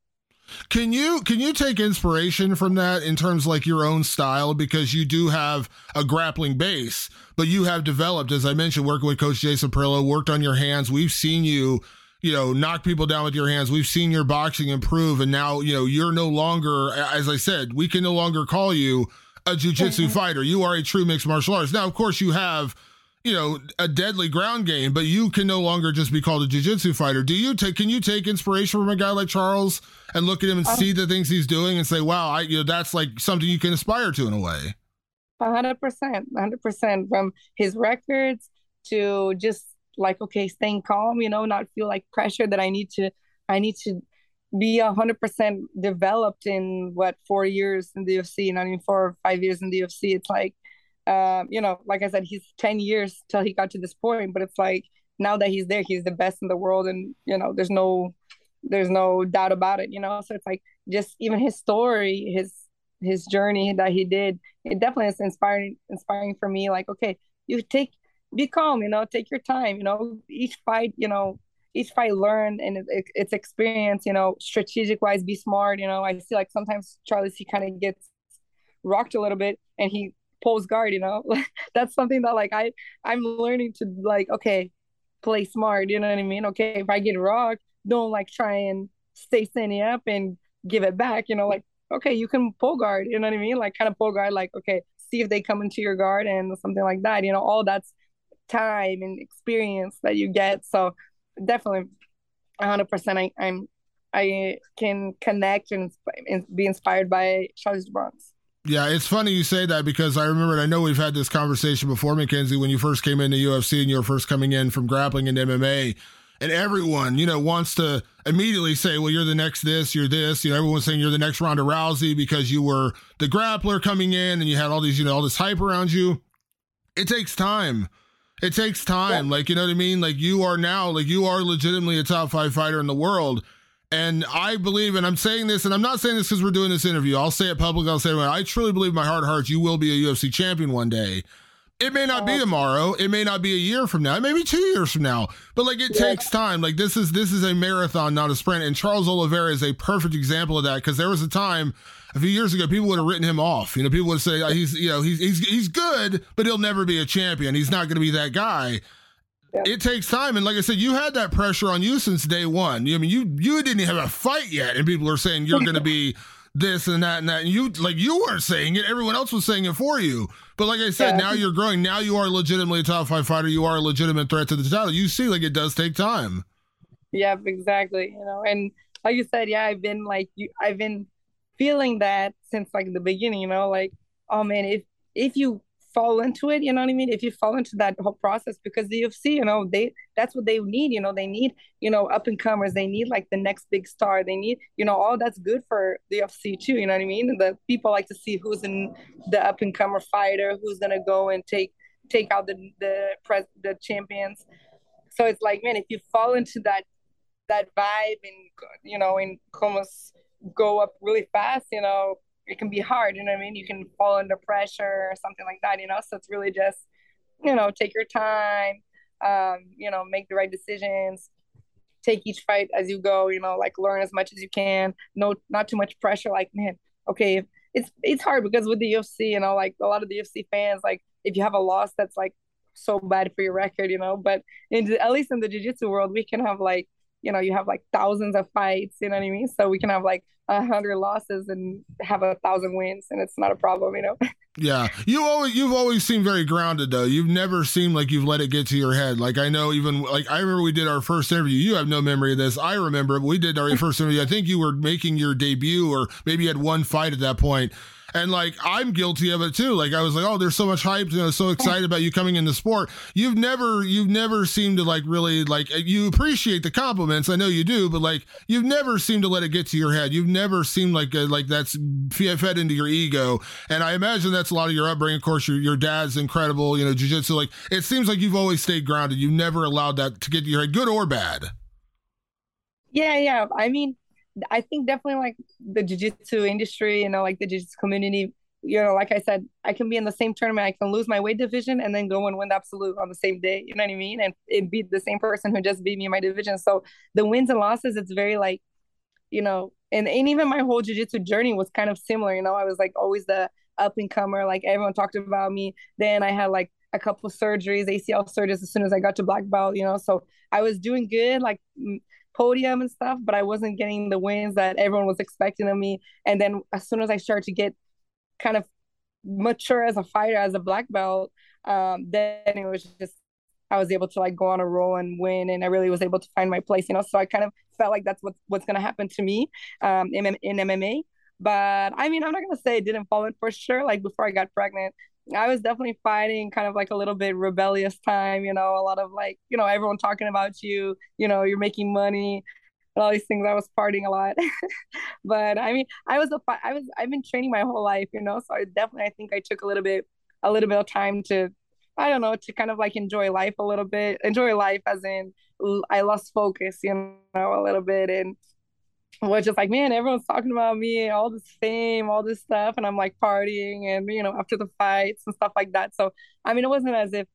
Can you can you take inspiration from that in terms like your own style because you do have a grappling base, but you have developed, as I mentioned, working with Coach Jason Parillo, worked on your hands. We've seen you, you know, knock people down with your hands. We've seen your boxing improve, and now you know you're no longer, as I said, we can no longer call you a jujitsu fighter. You are a true mixed martial artist. Now, of course, you have you know, a deadly ground game, but you can no longer just be called a jiu-jitsu fighter. Do you take can you take inspiration from a guy like Charles and look at him and uh, see the things he's doing and say, "Wow, I you know, that's like something you can aspire to in a way." 100%, 100% from his records to just like okay, staying calm, you know, not feel like pressure that I need to I need to be a hundred percent developed in what four years in the UFC, not even four or five years in the UFC. It's like um, you know, like I said, he's 10 years till he got to this point, but it's like now that he's there, he's the best in the world. And, you know, there's no, there's no doubt about it, you know? So it's like just even his story, his, his journey that he did, it definitely is inspiring, inspiring for me. Like, okay, you take, be calm, you know, take your time, you know, each fight, you know, each fight learn and it, it, it's experience. You know, strategic wise, be smart. You know, I see like sometimes Charlie C kind of gets rocked a little bit and he pulls guard. You know, <laughs> that's something that like I I'm learning to like okay, play smart. You know what I mean? Okay, if I get rocked, don't like try and stay standing up and give it back. You know, like okay, you can pull guard. You know what I mean? Like kind of pull guard. Like okay, see if they come into your guard and something like that. You know, all that's time and experience that you get. So definitely, hundred percent. I I'm I can connect and, and be inspired by Charles Bronx. Yeah, it's funny you say that because I remember, I know we've had this conversation before, Mackenzie, when you first came into UFC and you were first coming in from grappling and MMA. And everyone, you know, wants to immediately say, well, you're the next this, you're this. You know, everyone's saying you're the next Ronda Rousey because you were the grappler coming in and you had all these, you know, all this hype around you. It takes time. It takes time. Yeah. Like, you know what I mean? Like, you are now, like, you are legitimately a top five fighter in the world. And I believe, and I'm saying this, and I'm not saying this because we're doing this interview. I'll say it publicly. I'll say it. I truly believe my heart of hearts, you will be a UFC champion one day. It may not be oh. tomorrow. It may not be a year from now. It may be two years from now. But like it yeah. takes time. Like this is this is a marathon, not a sprint. And Charles Oliveira is a perfect example of that because there was a time a few years ago people would have written him off. You know, people would say oh, he's you know he's he's he's good, but he'll never be a champion. He's not going to be that guy. Yeah. It takes time, and like I said, you had that pressure on you since day one. I mean, you you didn't have a fight yet, and people are saying you're going to be this and that and that. And you like you weren't saying it; everyone else was saying it for you. But like I said, yeah. now you're growing. Now you are legitimately a top five fighter. You are a legitimate threat to the title. You see, like it does take time. Yeah, exactly. You know, and like you said, yeah, I've been like you. I've been feeling that since like the beginning. You know, like oh man, if if you fall into it you know what i mean? If you fall into that whole process because the ufc you know they that's what they need you know? They need you know up and comers they need like the next big star. They need you know all that's good for the ufc too you know what i mean? The people like to see who's in the up and comer fighter who's gonna go and take take out the the pres the champions. So it's like man if you fall into that that vibe and you know and almost go up really fast you know it can be hard, you know what I mean? You can fall under pressure or something like that, you know? So it's really just, you know, take your time, um, you know, make the right decisions, take each fight as you go, you know, like learn as much as you can. No, not too much pressure. Like, man, okay, it's it's hard because with the UFC, you know, like a lot of the UFC fans, like if you have a loss that's like so bad for your record, you know, but in at least in the jiu-jitsu world, we can have like you know, you have like thousands of fights, you know what I mean? So we can have like a hundred losses and have a thousand wins and it's not a problem, you know? <laughs> Yeah. You always you've always seemed very grounded though. You've never seemed like you've let it get to your head. Like I know even like I remember we did our first interview. You have no memory of this. I remember we did our first interview. I think you were making your debut or maybe you had one fight at that point and like I'm guilty of it too. Like I was like, oh, there's so much hype, you know, so excited about you coming in the sport. You've never, you've never seemed to like really like you appreciate the compliments. I know you do, but like you've never seemed to let it get to your head. You've never seemed like uh, like that's fed into your ego. And I imagine that's a lot of your upbringing. Of course, your your dad's incredible, you know, jujitsu. Like it seems like you've always stayed grounded. You've never allowed that to get to your head, good or bad. Yeah, yeah. I mean, I think definitely like the jiu-jitsu industry, you know, like the jiu-jitsu community, you know, like I said, I can be in the same tournament, I can lose my weight division and then go and win the absolute on the same day. You know what I mean? And it beat the same person who just beat me in my division. So the wins and losses, it's very like, you know, and, and even my whole jiu-jitsu journey was kind of similar. You know, I was like always the up and comer, like everyone talked about me. Then I had like a couple surgeries, ACL surgeries as soon as I got to black belt, you know. So I was doing good, like podium and stuff, but I wasn't getting the wins that everyone was expecting of me. And then as soon as I started to get kind of mature as a fighter, as a black belt, um, then it was just I was able to like go on a roll and win, and I really was able to find my place. You know, so I kind of felt like that's what's what's gonna happen to me um, in, in MMA. But I mean, I'm not gonna say it didn't fall in for sure. Like before I got pregnant, I was definitely fighting kind of like a little bit rebellious time, you know, a lot of like, you know, everyone talking about you, you know, you're making money, and all these things. I was partying a lot. <laughs> but I mean, I was a I was I've been training my whole life, you know, so I definitely I think I took a little bit a little bit of time to I don't know, to kind of like enjoy life a little bit, enjoy life as in I lost focus, you know, a little bit and was just like, man, everyone's talking about me, all this fame, all this stuff, and I'm like partying and you know after the fights and stuff like that. So I mean, it wasn't as if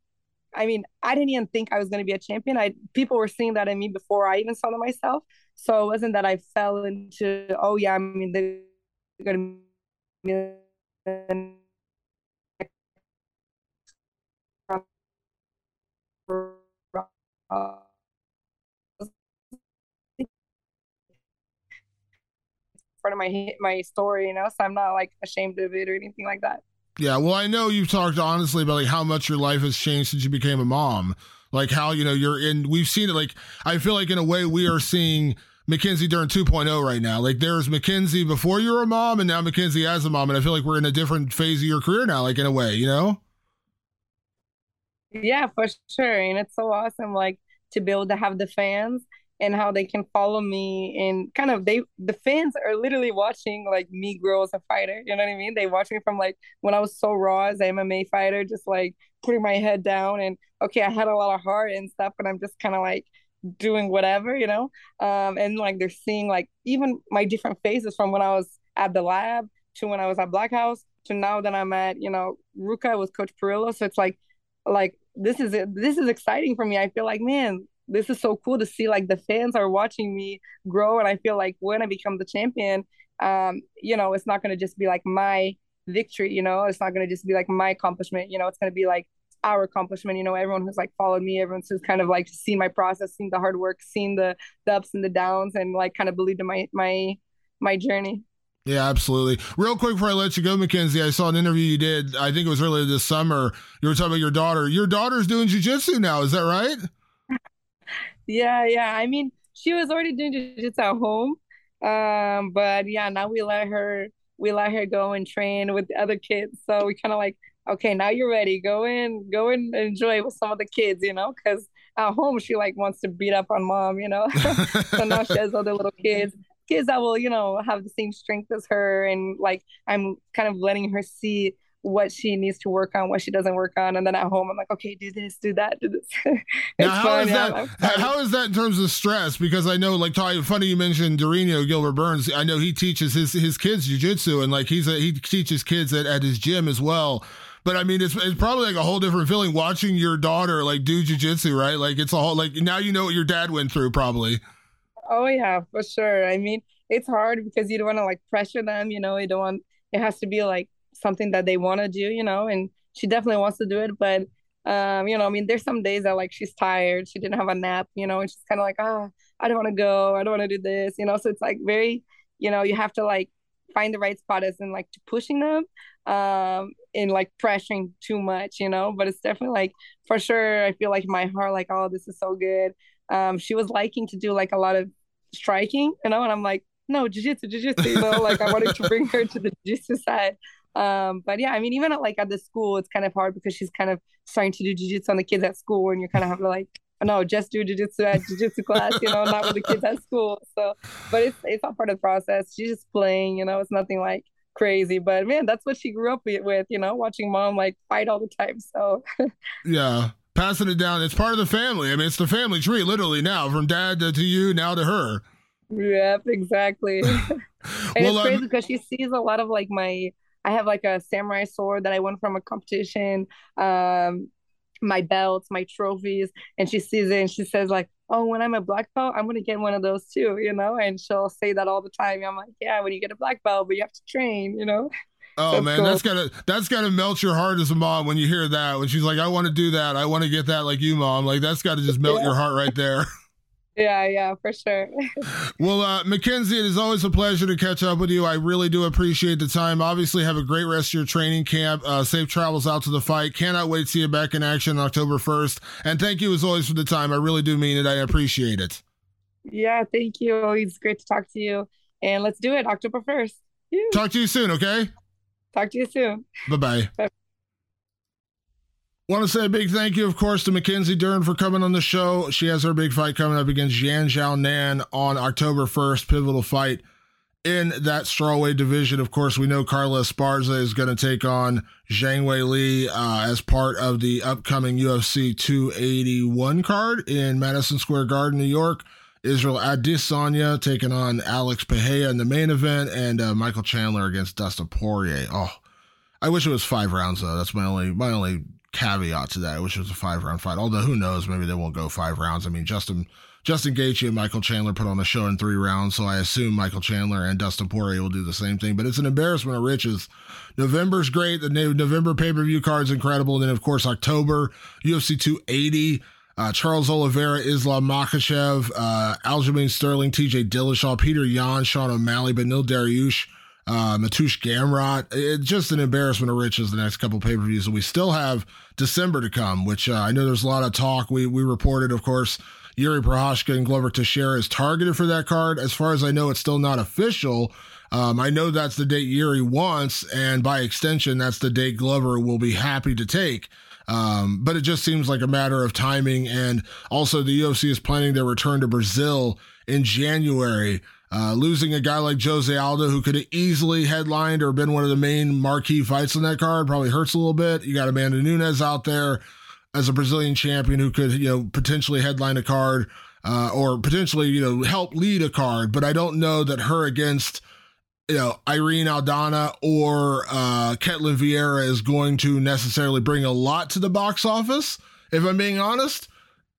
I mean, I didn't even think I was going to be a champion. I people were seeing that in me before I even saw it myself. So it wasn't that I fell into, oh yeah, I mean, they're going to be part of my my story, you know. So I'm not like ashamed of it or anything like that. Yeah, well, I know you've talked honestly about like how much your life has changed since you became a mom. Like how you know you're in. We've seen it. Like I feel like in a way we are seeing Mackenzie Dern 2.0 right now. Like there's Mackenzie before you were a mom, and now Mackenzie as a mom, and I feel like we're in a different phase of your career now. Like in a way, you know. Yeah, for sure, and it's so awesome. Like to be able to have the fans and how they can follow me and kind of they the fans are literally watching like me grow as a fighter you know what i mean? They watch me from like when i was so raw as an mma fighter just like putting my head down and okay i had a lot of heart and stuff but i'm just kind of like doing whatever you know? Um and like they're seeing like even my different phases from when i was at the lab to when i was at black house to now that i'm at you know RVCA with coach parillo. So it's like like this is this is exciting for me. I feel like man this is so cool to see like the fans are watching me grow and i feel like when i become the champion um you know it's not going to just be like my victory you know it's not going to just be like my accomplishment you know it's going to be like our accomplishment you know everyone who's like followed me everyone's just kind of like seen my process seen the hard work seen the the ups and the downs and like kind of believed in my my my journey yeah, absolutely. Real quick before I let you go, Mackenzie, I saw an interview you did. I think it was earlier this summer. You were talking about your daughter. Your daughter's doing jujitsu now. Is that right? Yeah, yeah. I mean, she was already doing jiu-jitsu at home. Um, but yeah, now we let her we let her go and train with the other kids. So we kind of like, okay, now you're ready. Go in, go and enjoy with some of the kids, you know, because at home she like wants to beat up on mom, you know. <laughs> so now she has other little kids, kids that will, you know, have the same strength as her, and like I'm kind of letting her see what she needs to work on, what she doesn't work on, and then at home I'm like, okay, do this, do that, do this. <laughs> now, how fun, is yeah, that? How is that in terms of stress? Because I know, like, funny you mentioned Durinho Gilbert Burns. I know he teaches his his kids jujitsu, and like he's a, he teaches kids at, at his gym as well. But I mean, it's it's probably like a whole different feeling watching your daughter like do jujitsu, right? Like it's a whole like now you know what your dad went through, probably. Oh yeah, for sure. I mean, it's hard because you don't want to like pressure them. You know, you don't want it has to be like something that they want to do, you know, and she definitely wants to do it. But, um, you know, I mean, there's some days that like she's tired, she didn't have a nap, you know, and she's kind of like, ah, oh, I don't want to go, I don't want to do this, you know. So it's like very, you know, you have to like find the right spot as in like pushing them um and like pressuring too much you know but it's definitely like for sure i feel like my heart like oh this is so good um she was liking to do like a lot of striking you know and i'm like no jiu-jitsu jiu-jitsu you know like i wanted to bring her to the jiu-jitsu side um, but yeah, I mean, even at, like at the school, it's kind of hard because she's kind of starting to do jujitsu on the kids at school, and you're kind of have to like, no, just do jujitsu at jujitsu class, you know, not with the kids at school. So, but it's it's all part of the process. She's just playing, you know, it's nothing like crazy. But man, that's what she grew up with, you know, watching mom like fight all the time. So, <laughs> yeah. Passing it down, it's part of the family. I mean, it's the family tree, literally now, from dad to, to you, now to her. Yep, exactly. <laughs> <laughs> and well, it's crazy um, because she sees a lot of like my I have like a samurai sword that I won from a competition. Um, my belts, my trophies, and she sees it and she says like, "Oh, when I'm a black belt, I'm gonna get one of those too," you know. And she'll say that all the time. I'm like, "Yeah, when you get a black belt, but you have to train," you know. Oh that's man, cool. that's gotta that's gotta melt your heart as a mom when you hear that. When she's like, "I want to do that. I want to get that like you, mom." Like that's got to just melt yeah. your heart right there. <laughs> Yeah, yeah, for sure. <laughs> well, uh, Mackenzie, it is always a pleasure to catch up with you. I really do appreciate the time. Obviously, have a great rest of your training camp. Uh, safe travels out to the fight. Cannot wait to see you back in action October 1st. And thank you as always for the time. I really do mean it. I appreciate it. Yeah, thank you. It's great to talk to you. And let's do it October 1st. Talk to you soon, okay? Talk to you soon. Bye-bye. Bye. Want to say a big thank you, of course, to Mackenzie Dern for coming on the show. She has her big fight coming up against Yan Xiaonan on October 1st, pivotal fight in that strawweight division. Of course, we know Carla Esparza is going to take on Zhang Weili uh, as part of the upcoming UFC 281 card in Madison Square Garden, New York. Israel Adesanya taking on Alex Pereira in the main event, and uh, Michael Chandler against Dustin Poirier. Oh, I wish it was five rounds though. That's my only my only caveat to that, which was a five round fight. Although who knows, maybe they won't go five rounds. I mean, Justin Justin Gaethje and Michael Chandler put on a show in three rounds, so I assume Michael Chandler and Dustin Poirier will do the same thing. But it's an embarrassment of riches. November's great. The November pay per view card is incredible. And then of course October UFC 280. Uh, Charles Oliveira, Islam Makhachev, uh, Aljamain Sterling, TJ Dillashaw, Petr Yan, Sean O'Malley, Beneil Dariush, uh, Mateusz Gamrot. It's just an embarrassment of riches the next couple pay per views. And we still have December to come, which uh, I know there's a lot of talk. We, we reported, of course, Yuri Prochazka and Glover Teixeira is targeted for that card. As far as I know, it's still not official. Um, I know that's the date Yuri wants, and by extension, that's the date Glover will be happy to take. Um, but it just seems like a matter of timing. And also, the UFC is planning their return to Brazil in January. Uh, losing a guy like Jose Aldo, who could have easily headlined or been one of the main marquee fights on that card, probably hurts a little bit. You got Amanda Nunes out there as a Brazilian champion who could, you know, potentially headline a card uh, or potentially, you know, help lead a card. But I don't know that her against, you know, Irene Aldana or uh, Ketlen Vieira is going to necessarily bring a lot to the box office, if I'm being honest.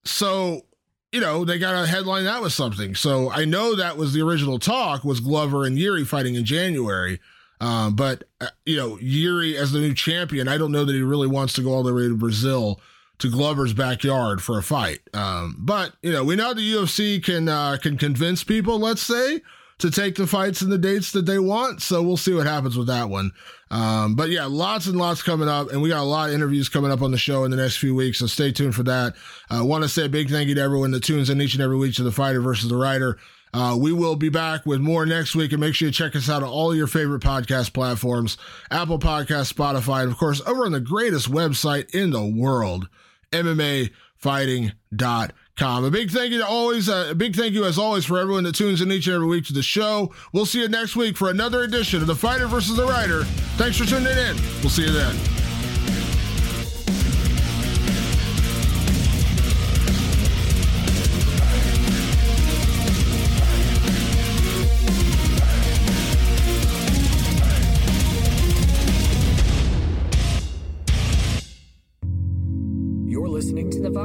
So, you know, they got to headline that with something. So I know that was the original talk was Glover and Yuri fighting in January. Um, but, uh, you know, Yuri as the new champion, I don't know that he really wants to go all the way to Brazil to Glover's backyard for a fight. Um, but you know, we know the UFC can uh, can convince people, let's say, to take the fights and the dates that they want. So we'll see what happens with that one. Um, but yeah, lots and lots coming up, and we got a lot of interviews coming up on the show in the next few weeks. So stay tuned for that. I uh, want to say a big thank you to everyone that tunes in each and every week to the fighter versus the writer. Uh, we will be back with more next week, and make sure you check us out on all your favorite podcast platforms Apple Podcast, Spotify, and of course, over on the greatest website in the world, MMAfighting.com. A big thank you to always, uh, a big thank you as always for everyone that tunes in each and every week to the show. We'll see you next week for another edition of The Fighter versus the Writer. Thanks for tuning in. We'll see you then.